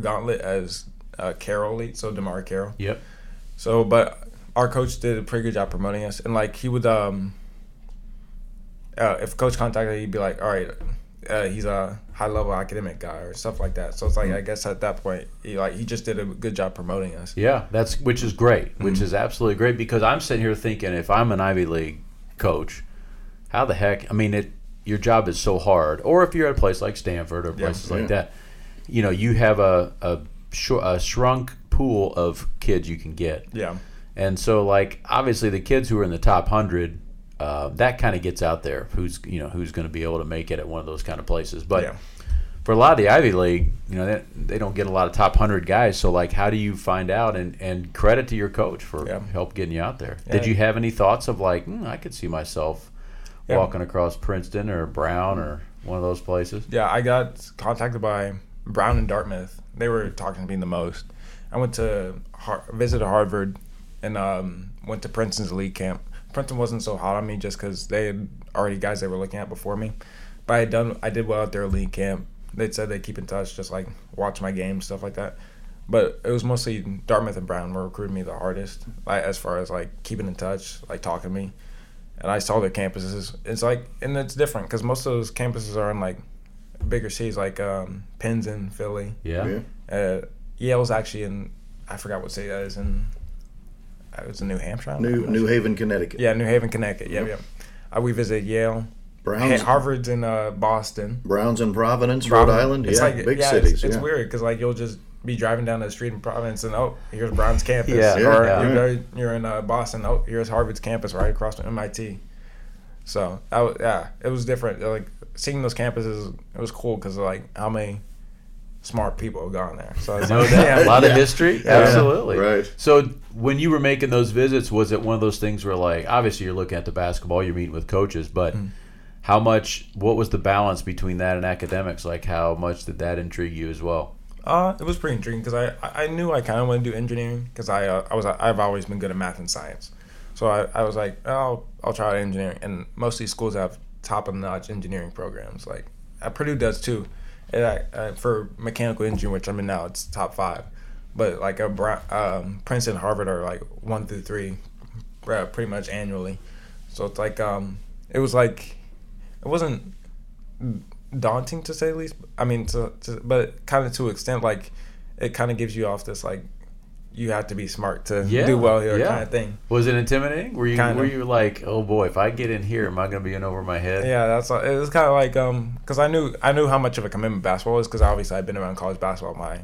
gauntlet as uh, Carroll Elite. So DeMarre Carroll. Yep. So, but our coach did a pretty good job promoting us, and like he would, um, uh, if coach contacted, he'd be like, "All right, uh, he's a high level academic guy or stuff like that." So it's like I guess at that point, he like he just did a good job promoting us. Yeah, that's which is great, which Mm-hmm. is absolutely great because I'm sitting here thinking if I'm an Ivy League coach, how the heck? I mean, it your job is so hard. Or if you're at a place like Stanford or places like that, you know, you have a a, sh- a shrunk pool of kids you can get. Yeah, And so, like, obviously, the kids who are in the top hundred, uh, that kind of gets out there. Who's you know who's going to be able to make it at one of those kind of places? But Yeah. for a lot of the Ivy League, you know, they, they don't get a lot of top hundred guys. So, like, how do you find out? And and credit to your coach for Yeah. help getting you out there. Yeah. Did you have any thoughts of like, hmm, I could see myself walking across Princeton or Brown or one of those places? yeah. I got contacted by Brown and Dartmouth. They were talking to me the most. I went to Har- visited Harvard and um, went to Princeton's elite camp. Princeton wasn't so hot on me just because they had already guys they were looking at before me. But I had done I did well at their elite camp. They said they keep in touch, just like watch my games, stuff like that. But it was mostly Dartmouth and Brown were recruiting me the hardest, like as far as like keeping in touch, like talking to me. And I saw their campuses. It's like, and it's different because most of those campuses are in like bigger cities, like um, Penn's in Philly. Yeah. Yeah. Uh, Yale's actually in, I forgot what city that is in. Uh, It was in New Hampshire. I New know. New Haven, Connecticut. Yeah, New Haven, Connecticut. Yeah, yeah. Uh, we visited Yale. Browns, Hey, Harvard's in uh, Boston. Browns in Providence, Rhode Providence. Island. It's yeah, like, big yeah, cities. It's, it's yeah. weird because like you'll just be driving down the street in Providence and oh, here's Brown's campus. Yeah, or yeah. you're, you're in uh, Boston. Oh, here's Harvard's campus right across from MIT. So that was, yeah, it was different. Like seeing those campuses, it was cool because like how many smart people have gone there. So it's No like, doubt. a lot of yeah. history. Yeah. Absolutely. Right. So when you were making those visits, was it one of those things where like obviously you're looking at the basketball, you're meeting with coaches, but Mm. how much what was the balance between that and academics? Like how much did that intrigue you as well? Uh, it was pretty intriguing because I, I I knew I kind of wanted to do engineering because I uh, I was I've always been good at math and science, so I, I was like oh, I'll I'll try engineering and most of these schools have top of notch engineering programs like uh, Purdue does too, I, for mechanical engineering which I'm in now it's top five, but like a um, Princeton and Harvard are like one through three, uh, pretty much annually, so it's like um it was like it wasn't daunting to say the least. I mean, to, to but kind of to extent, like it kind of gives you off this like you have to be smart to Yeah, do well here yeah. kind of thing. Was it intimidating? Were you Kind were of. you like, oh boy, if I get in here, am I going to be in over my head? Yeah, that's it was kind of like um because I knew I knew how much of a commitment basketball was because obviously I've been around college basketball my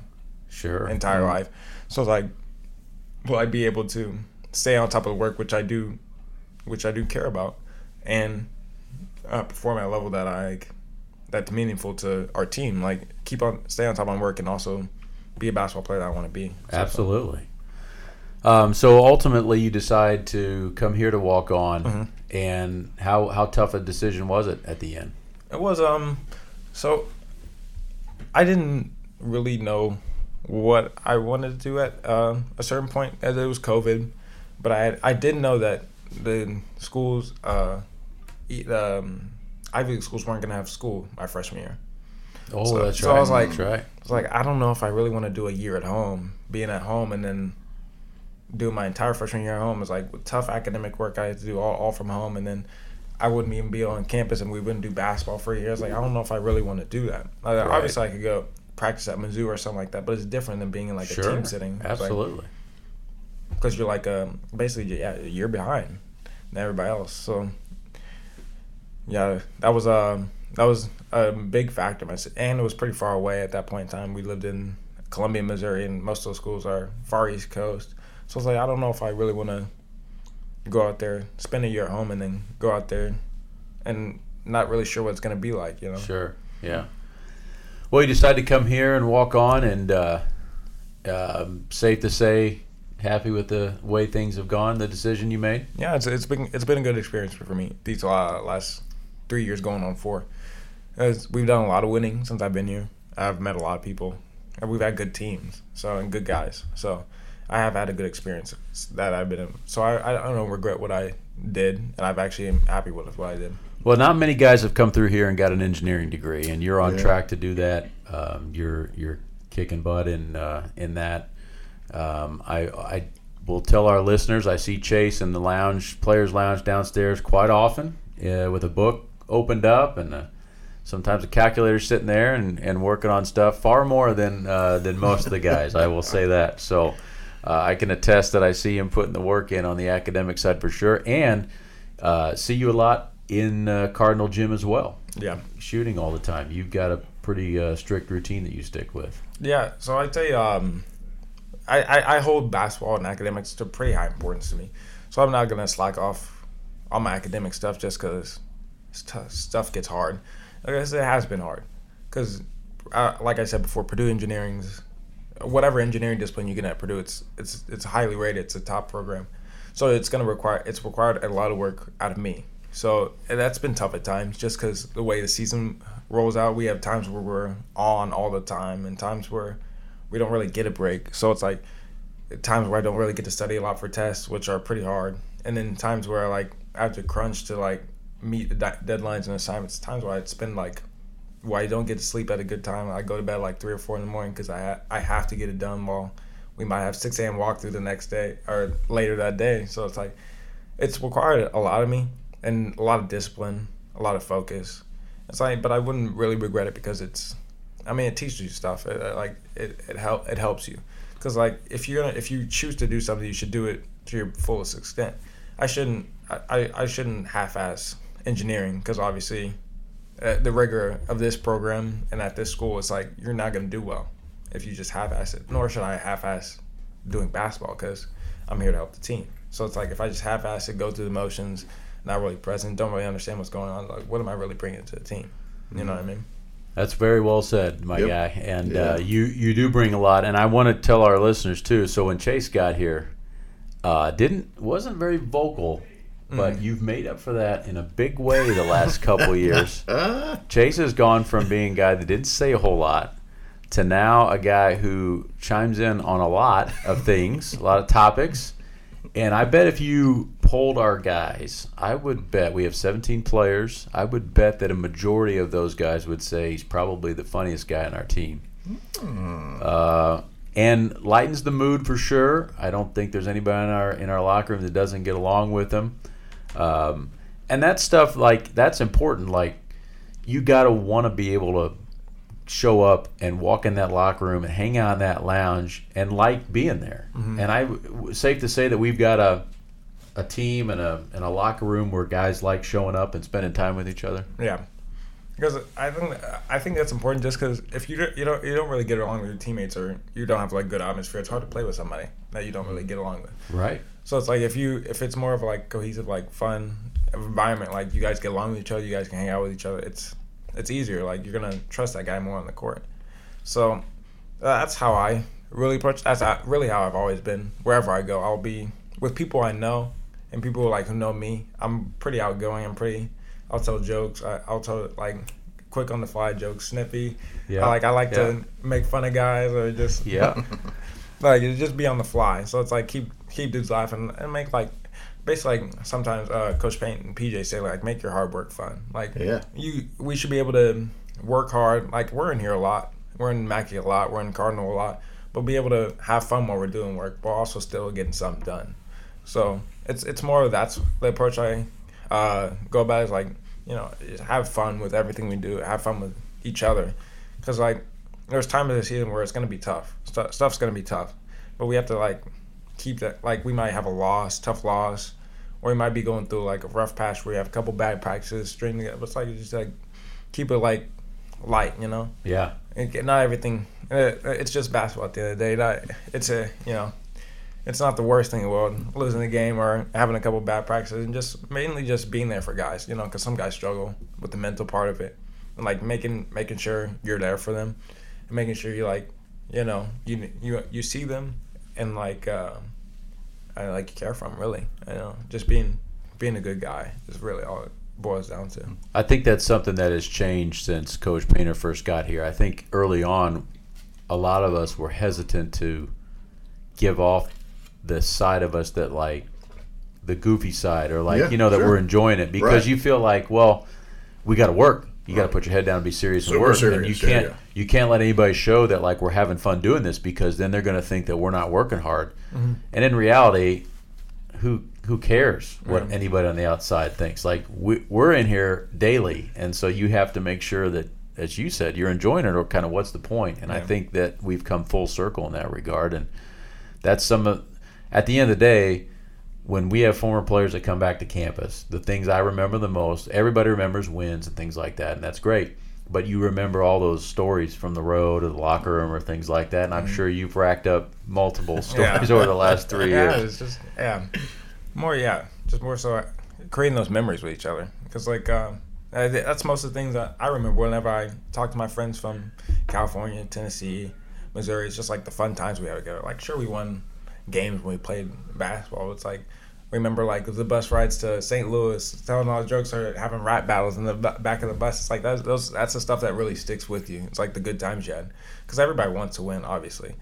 Sure. entire Mhm. life, so it's like will I be able to stay on top of the work which I do, which I do care about, and uh, perform at a level that I like, that's meaningful to our team. Like keep on stay on top on work and also be a basketball player that I want to be. So- Absolutely. Um, so ultimately, you decide to come here to walk on, Mm-hmm. and how how tough a decision was it at the end? It was um so I didn't really know what I wanted to do at uh, a certain point as it was COVID, but I had, I did know that the schools uh um Ivy League schools weren't gonna have school my freshman year. Oh, So- that's so right. I was like- that's right. I was like, I don't know if I really want to do a year at home, being at home, and then do my entire freshman year at home. It's like tough academic work I had to do all, all from home, and then I wouldn't even be on campus, and we wouldn't do basketball for a year. I was like, I don't know if I really want to do that. Like, Right. Obviously, I could go practice at Mizzou or something like that, but it's different than being in like a Sure. team sitting. Absolutely. because you're like um, basically yeah, a year behind than everybody else. So yeah, that was um that was a big factor. And it was pretty far away at that point in time. We lived in Columbia, Missouri, and most of those schools are far east coast. So I was like, I don't know if I really want to go out there, spend a year at home, and then go out there and not really sure what it's gonna be like. You know. Sure. Yeah. Well, you decided to come here and walk on, and uh, um, safe to say, happy with the way things have gone, the decision you made. yeah, it's it's been it's been a good experience for me these uh, last three years going on four. As we've done a lot of winning since I've been here. I've met a lot of people, and we've had good teams, so and good guys. So I have had a good experience that I've been in. So I I don't regret what I did, and I've actually am happy with what I did. Well, not many guys have come through here and got an engineering degree, and you're on Yeah. track to do that. Um, you're you're kicking butt in uh, in that. Um, I I will tell our listeners I see Chase in the lounge, players' lounge downstairs quite often uh, with a book opened up and. Uh, Sometimes a calculator sitting there and, and working on stuff far more than uh, than most of the guys. I will say that. So uh, I can attest that I see him putting the work in on the academic side for sure, and uh, see you a lot in uh, Cardinal Gym as well, Yeah. shooting all the time. You've got a pretty uh, strict routine that you stick with. Yeah, so I tell you, um, I, I, I hold basketball and academics to pretty high importance to me. So I'm not gonna slack off on my academic stuff just because stuff gets hard. I said, it has been hard because, uh, like I said before, Purdue Engineering's whatever engineering discipline you get at Purdue, it's it's it's highly rated. It's a top program, so it's gonna require it's required a lot of work out of me. So that's been tough at times, just because the way the season rolls out. We have times where we're on all the time, and times where we don't really get a break. So it's like times where I don't really get to study a lot for tests, which are pretty hard, and then times where like I have to crunch to like meet the deadlines and assignments. Times where I spend like where I don't get to sleep at a good time. I go to bed like three or four in the morning because I I have to get it done while we might have six a.m. walkthrough the next day or later that day. So it's like it's required a lot of me and a lot of discipline, a lot of focus. It's like, but I wouldn't really regret it because it's. I mean, it teaches you stuff. It, it, like it, it help it helps you because like if you're gonna if you choose to do something, you should do it to your fullest extent. I shouldn't I, I, shouldn't half-ass engineering because obviously uh, the rigor of this program and at this school, it's like you're not gonna do well if you just half-ass it. Nor should I half-ass doing basketball because I'm here to help the team. So it's like if I just half-ass it, go through the motions, not really present, don't really understand what's going on. Like, what am I really bringing to the team? You know what I mean? That's very well said, my Yep. guy. And Yeah. uh, you you do bring a lot, and I want to tell our listeners too. So when Chase got here, uh, didn't wasn't very vocal, but Mm. you've made up for that in a big way the last couple years. Chase has gone from being a guy that didn't say a whole lot to now a guy who chimes in on a lot of things, a lot of topics. And I bet if you polled our guys, I would bet we have 17 players. I would bet that a majority of those guys would say he's probably the funniest guy on our team. Uh, and lightens the mood for sure. I don't think there's anybody in our in our locker room that doesn't get along with him. Um, and that stuff like that's important. Like you got to want to be able to show up and walk in that locker room and hang out in that lounge and like being there. And I, safe to say that we've got a a team and a and a locker room where guys like showing up and spending time with each other. Yeah, because I think I think that's important. Just because if you you don't you don't really get along with your teammates or you don't have like good atmosphere, it's hard to play with somebody that you don't really get along with. Right. So it's like if you if it's more of like cohesive, like fun environment, like you guys get along with each other, you guys can hang out with each other. It's it's easier. Like you're gonna trust that guy more on the court. So uh, that's how I really approach. That's really how I've always been. Wherever I go, I'll be with people I know and people like who know me. I'm pretty outgoing. I'm pretty. I'll tell jokes. I, I'll tell like quick on the fly jokes, snippy. Yeah. I like I like Yeah. to make fun of guys or just Yeah. like just be on the fly. So it's like keep keep dudes laughing and make like basically like sometimes uh, Coach Paint and PJ say like make your hard work fun. Like Yeah. you we should be able to work hard. Like we're in here a lot. We're in Mackey a lot. We're in Cardinal a lot. But be able to have fun while we're doing work, but also still getting something done. So it's it's more of that's the approach I uh, go about is like you know just have fun with everything we do. Have fun with each other, because like there's time of the season where it's gonna be tough. Stu- stuff's gonna be tough, but we have to like keep that. Like we might have a loss, tough loss, or we might be going through like a rough patch where you have a couple bad practices string together. But it's like just like keep it like light, you know. Yeah. And not everything. uh, It's just basketball at the end of the day. Not, it's a you know, it's not the worst thing in the world losing the game or having a couple bad practices, and just mainly just being there for guys. You know, because some guys struggle with the mental part of it, and like making making sure you're there for them, and making sure you like, you know, you you you see them, and like, uh, I like care for them. Really, you know, just being being a good guy is really all it boils down to. I think that's something that has changed since Coach Painter first got here. I think early on, a lot of us were hesitant to give off the side of us that like the goofy side or like Yeah, you know that sure. we're enjoying it because Right. you feel like well we got to work you got to put your head down and be serious and Super work and you can't yeah. you can't let anybody show that like we're having fun doing this because then they're going to think that we're not working hard mm-hmm. and in reality who who cares what mm-hmm. anybody on the outside thinks? Like we, we're in here daily, and so you have to make sure that, as you said, you're enjoying it, or kind of what's the point? And I think that we've come full circle in that regard, and that's some of. At the end of the day, when we have former players that come back to campus, the things I remember the most, everybody remembers wins and things like that, and that's great. But you remember all those stories from the road or the locker room or things like that, and I'm sure you've racked up multiple stories over the last three yeah, years. it's just yeah, more yeah, just more so uh, creating those memories with each other. Because like uh, that's most of the things that I remember whenever I talk to my friends from California, Tennessee, Missouri. It's just like the fun times we had together. Like sure, we won games when we played basketball. It's like remember like the bus rides to St. Louis, telling all the jokes or having rap battles in the back of the bus. It's like that's those that's the stuff that really sticks with you. It's like the good times you had because everybody wants to win, obviously,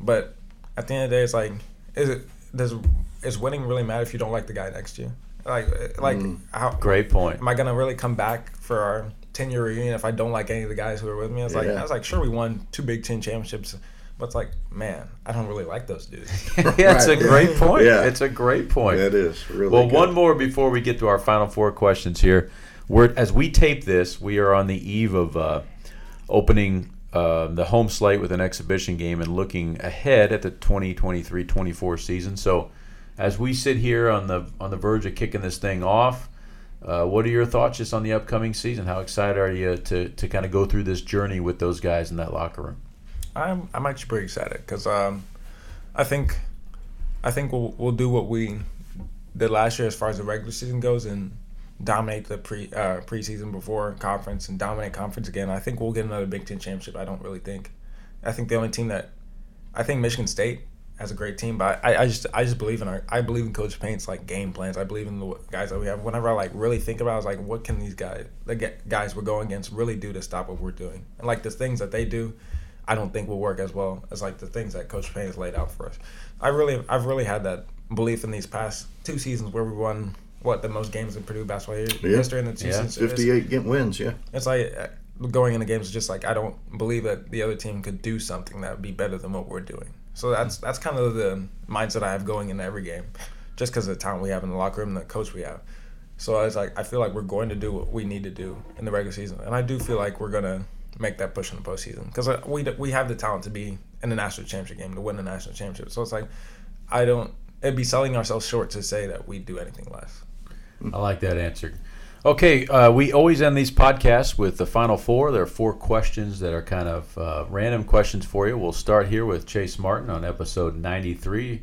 but at the end of the day, it's like is it does is winning really matter if you don't like the guy next to you? Like eh, like mm. how Great point. am I gonna really come back for our ten year reunion if I don't like any of the guys who are with me? I was like I was like sure we won two Big Ten championships, but it's like man I don't really like those dudes. yeah, it's a great point. Yeah. It's a great point. That is really well, good. one more before we get to our final four questions here. We're as we tape this, we are on the eve of uh, opening uh, the home slate with an exhibition game and looking ahead at the 2023-24 season. So, as we sit here on the on the verge of kicking this thing off, uh, what are your thoughts just on the upcoming season? How excited are you to to kind of go through this journey with those guys in that locker room? I'm I'm actually pretty excited because um, I think I think we'll we'll do what we did last year as far as the regular season goes and dominate the pre uh, preseason before conference and dominate conference again. I think we'll get another Big Ten championship. I don't really think. I think the only team that I think Michigan State has a great team, but I, I just I just believe in our I believe in Coach Paint's like game plans. I believe in the guys that we have. Whenever I like really think about, it, I was like, what can these guys the guys we're going against really do to stop what we're doing? And like the things that they do, I don't think will work as well as like the things that Coach Paint has laid out for us. I really, I've really had that belief in these past two seasons where we won what the most games in Purdue basketball Yeah. history in the two Yeah. seasons. 58 get wins, yeah. it's like uh, going into games, is just like I don't believe that the other team could do something that would be better than what we're doing. So that's that's kind of the mindset I have going into every game, just because of the talent we have in the locker room, and the coach we have. So it's like I feel like we're going to do what we need to do in the regular season, and I do feel like we're gonna make that push in the postseason because we we have the talent to be in the national championship game to win the national championship. So it's like I don't. It'd be selling ourselves short to say that we do anything less. I like that answer. Okay, uh, we always end these podcasts with the final four. There are four questions that are kind of uh, random questions for you. We'll start here with Chase Martin on episode 93.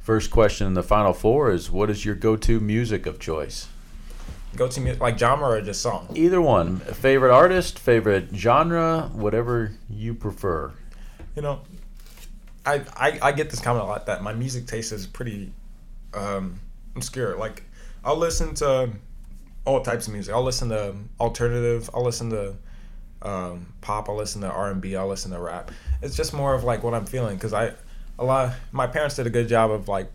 First question in the final four is What is your go to music of choice? Go to me like genre or just song. Either one. Favorite artist, favorite genre, whatever you prefer. you know, I, I I get this comment a lot that my music taste is pretty um, obscure. Like, I'll listen to all types of music. I'll listen to alternative. I'll listen to um, pop. I'll listen to R and B. I'll listen to rap. It's just more of like what I'm feeling because I a lot. My parents did a good job of like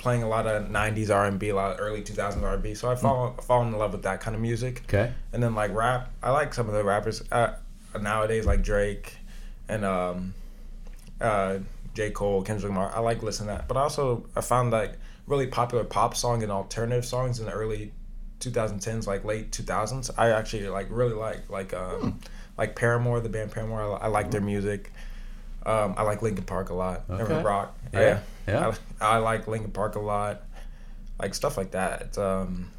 playing a lot of '90s R and B, a lot of early 2000s R and B. So I fall fall in love with that kind of music. Okay. And then like rap, I like some of the rappers uh, nowadays, like Drake and um, uh, J. Cole, Kendrick Lamar. I like listening to that. But also, I found like really popular pop song and alternative songs in the early 2010s, like late 2000s. I actually like really like like um, like Paramore, the band Paramore. I, I like their music. Um, I like Linkin Park a lot. Okay. Rock. Yeah, yeah. I, I like Linkin Park a lot. Like stuff like that. It's, um,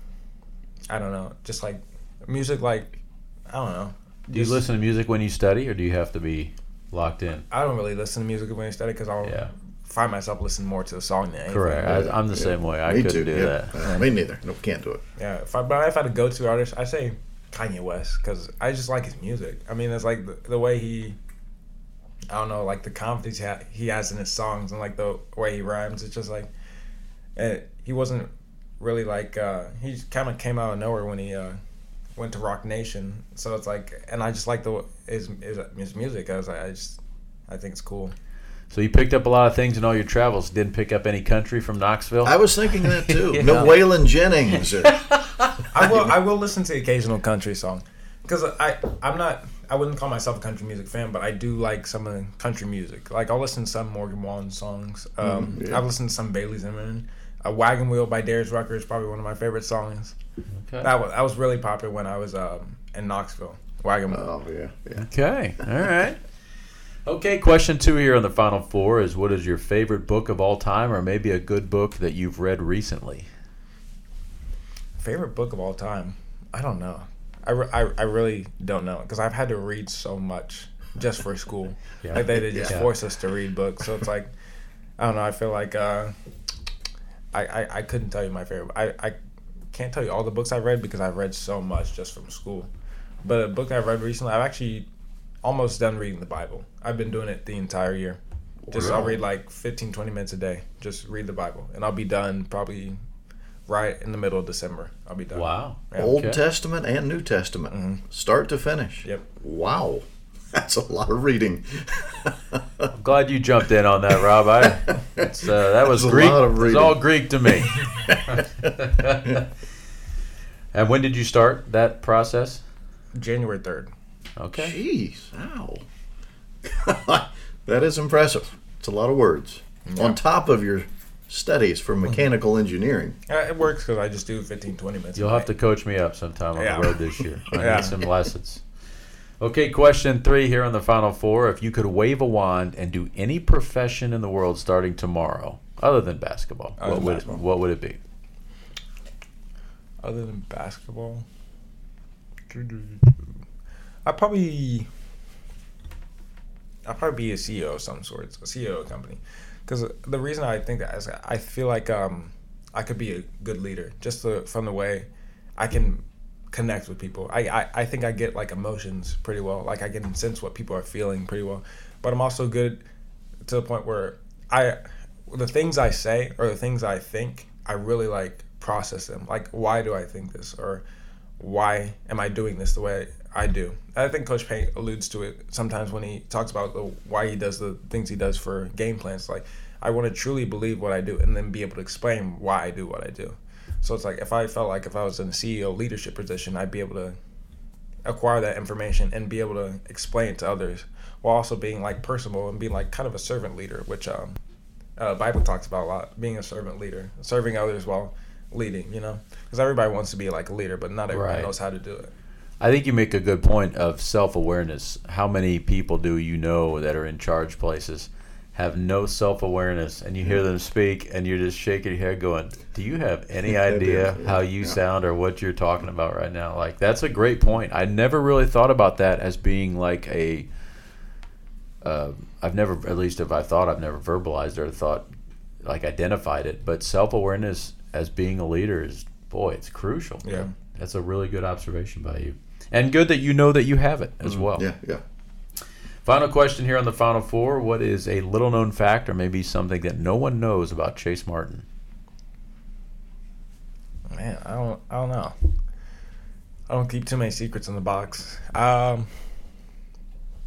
I don't know. Just like music, like I don't know. Do you Just- listen to music when you study, or do you have to be locked in? I don't really listen to music when I study because I'll Yeah. find myself listening more to the song than anything. Correct. I, I'm the same way. I Me couldn't too. do yeah. that. Uh, me neither. No, can't do it. Yeah, if I, but if I had a go to artist, I say Kanye West because I just like his music. I mean, it's like the, the way he, I don't know, like the confidence he, ha- he has in his songs and like the way he rhymes. It's just like, it, he wasn't really like uh, he kind of came out of nowhere when he uh, went to Roc Nation. So it's like, and I just like the his his, his music. I was like, I just I think it's cool. So you picked up a lot of things in all your travels. Didn't pick up any country from Knoxville. I was thinking that too. Yeah. No Waylon Jennings. Or, I will. I will listen to the occasional country song, because I I'm not. I wouldn't call myself a country music fan, but I do like some of the country music. Like I'll listen to some Morgan Wallen songs. Um, yeah. I've listened to some Bailey Zimmerman. A Wagon Wheel by Darius Rucker is probably one of my favorite songs. Okay. That was that was really popular when I was um, in Knoxville. Wagon Wheel. oh yeah, yeah. Okay. All right. Okay. Question two here on the final four is: What is your favorite book of all time, or maybe a good book that you've read recently? Favorite book of all time? I don't know. I, re- I, I really don't know because I've had to read so much just for school. Yeah. Like they, they just Yeah. force us to read books, so it's like I don't know. I feel like uh, I, I I couldn't tell you my favorite. I I can't tell you all the books I've read because I've read so much just from school. But a book I've read recently, I've actually almost done reading the Bible. I've been doing it the entire year. Just I'll read like 15, 20 minutes a day. Just read the Bible, and I'll be done probably right in the middle of December. I'll be done. Wow. Yeah. Old Okay. Testament and New Testament, start to finish. Yep. Wow, that's a lot of reading. I'm glad you jumped in on that, Rob. I it's, uh, that was That's Greek. lot of It was reading. all Greek to me. and when did you start that process? January third. Okay. Jeez, ow. that is impressive. It's a lot of words on top of your studies for mechanical engineering. Uh, it works because I just do 15, 20 minutes. You'll a have to coach me up sometime on Yeah. the road this year. I Yeah. need some lessons. Okay, question three here on the final four. If you could wave a wand and do any profession in the world starting tomorrow, other than basketball, Other what than would basketball. what would it be? Other than basketball, I probably, I'll probably be a CEO of some sort, a CEO of a company. Because the reason I think that is I feel like um, I could be a good leader just from the way I can connect with people. I, I, I think I get like emotions pretty well. Like I can sense what people are feeling pretty well. But I'm also good to the point where I the things I say or the things I think, I really like process them. Like why do I think this or why am I doing this the way I do. I think Coach Paint alludes to it sometimes when he talks about the, why he does the things he does for game plans. Like, I want to truly believe what I do and then be able to explain why I do what I do. So it's like if I felt like if I was in a CEO leadership position, I'd be able to acquire that information and be able to explain it to others while also being like personable and being like kind of a servant leader, which um, uh, Bible talks about a lot. Being a servant leader, serving others while leading. You know, because everybody wants to be like a leader, but not everyone Right. knows how to do it. I think you make a good point of self awareness. How many people do you know that are in charge places have no self awareness, and you hear them speak, and you're just shaking your head, going, "Do you have any idea how you sound or what you're talking about right now?" Like that's a great point. I never really thought about that as being like a. Uh, I've never, at least if I thought, I've never verbalized or thought, like identified it. But self awareness as being a leader is, boy, it's crucial. Yeah. That's a really good observation by you. And good that you know that you have it as well. Yeah, yeah. Final question here on the Final Four. What is a little known fact or maybe something that no one knows about Chase Martin? Man, I don't, I don't know. I don't keep too many secrets in the box. Um,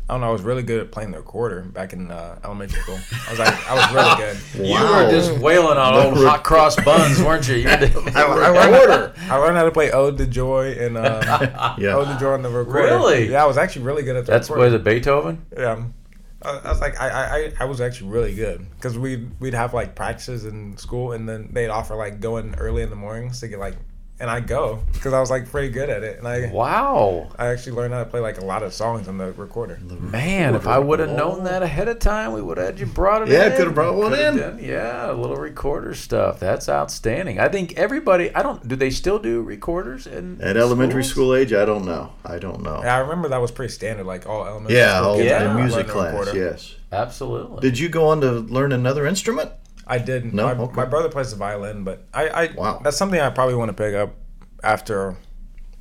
I don't know. I was really good at playing the recorder back in uh, elementary school. I was like, I was really good. You were just wailing on old hot cross buns, weren't you? You were I, I learned, I learned how to play Ode to Joy and um, Yeah. Ode to Joy on the recorder. Really? Yeah, I was actually really good at the That's recorder. was it Beethoven? Yeah. I, I was like, I, I, I- I was actually really good because we'd we'd have like practices in school, and then they'd offer like going early in the mornings to get like, and I go because I was like pretty good at it, and I Wow. I actually learned how to play like a lot of songs on the recorder. Man, if I would have known that ahead of time, we would have had you brought it Yeah, in. coulda brought one Coulda in. done- yeah, a little recorder stuff. That's outstanding. I think everybody. I don't. Do they still do recorders in At elementary schools? school age, I don't know. I don't know. Yeah, I remember that was pretty standard, like all elementary. Yeah, school all kids Yeah. in music class. Yes. Absolutely. Did you go on to learn another instrument? I didn't. No? my, Okay. my brother plays the violin, but I, I Wow. that's something I probably want to pick up after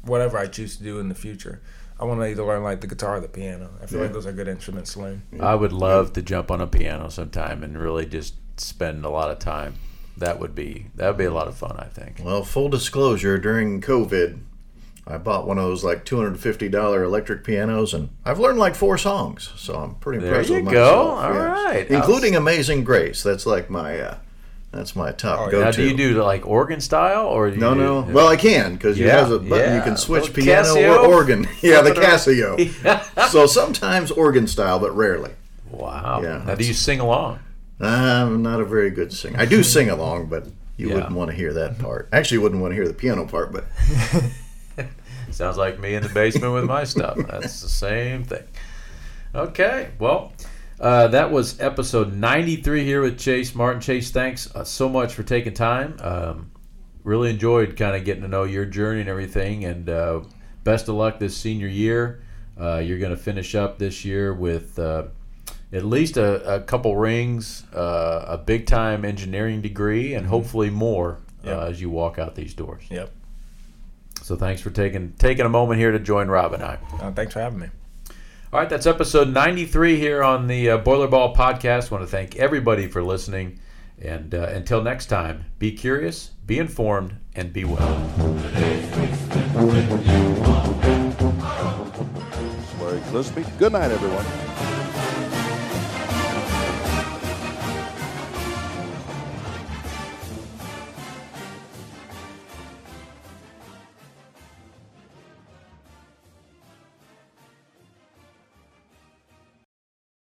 whatever I choose to do in the future. I want to either learn like the guitar or the piano. I feel Yeah. like those are good instruments to learn. I would love to jump on a piano sometime and really just spend a lot of time. That would be that would be a lot of fun. I think. Well, full disclosure, during COVID, I bought one of those like two hundred and fifty dollar electric pianos, and I've learned like four songs. So I'm pretty There impressed you with go. myself. All yes. right. including "Amazing Grace." That's like my uh, that's my top Oh, yeah. go-to. Now, do you do like organ style or do you No, do- no. Well, I can because Yeah, has a button you can switch piano Casio. or organ. Yeah, the Casio. so sometimes organ style, but rarely. wow. Yeah, now, do you sing along? I'm not a very good singer. I do sing along, but you Yeah. wouldn't want to hear that part. Actually, you wouldn't want to hear the piano part, but Sounds like me in the basement with my stuff. That's the same thing. Okay, well, uh, that was episode 93 here with Chase Martin. Chase, thanks uh, so much for taking time. Um, really enjoyed kind of getting to know your journey and everything. And uh, best of luck this senior year. Uh, you're going to finish up this year with uh, at least a, a couple rings, uh, a big time engineering degree, and hopefully more Yep. uh, as you walk out these doors. Yep. So thanks for taking taking a moment here to join Rob and I. Uh, thanks for having me. All right, that's episode 93 here on the uh, Boiler Ball podcast. want to thank everybody for listening. And uh, until next time, be curious, be informed, and be well. Larry Gillespie. Good night, everyone.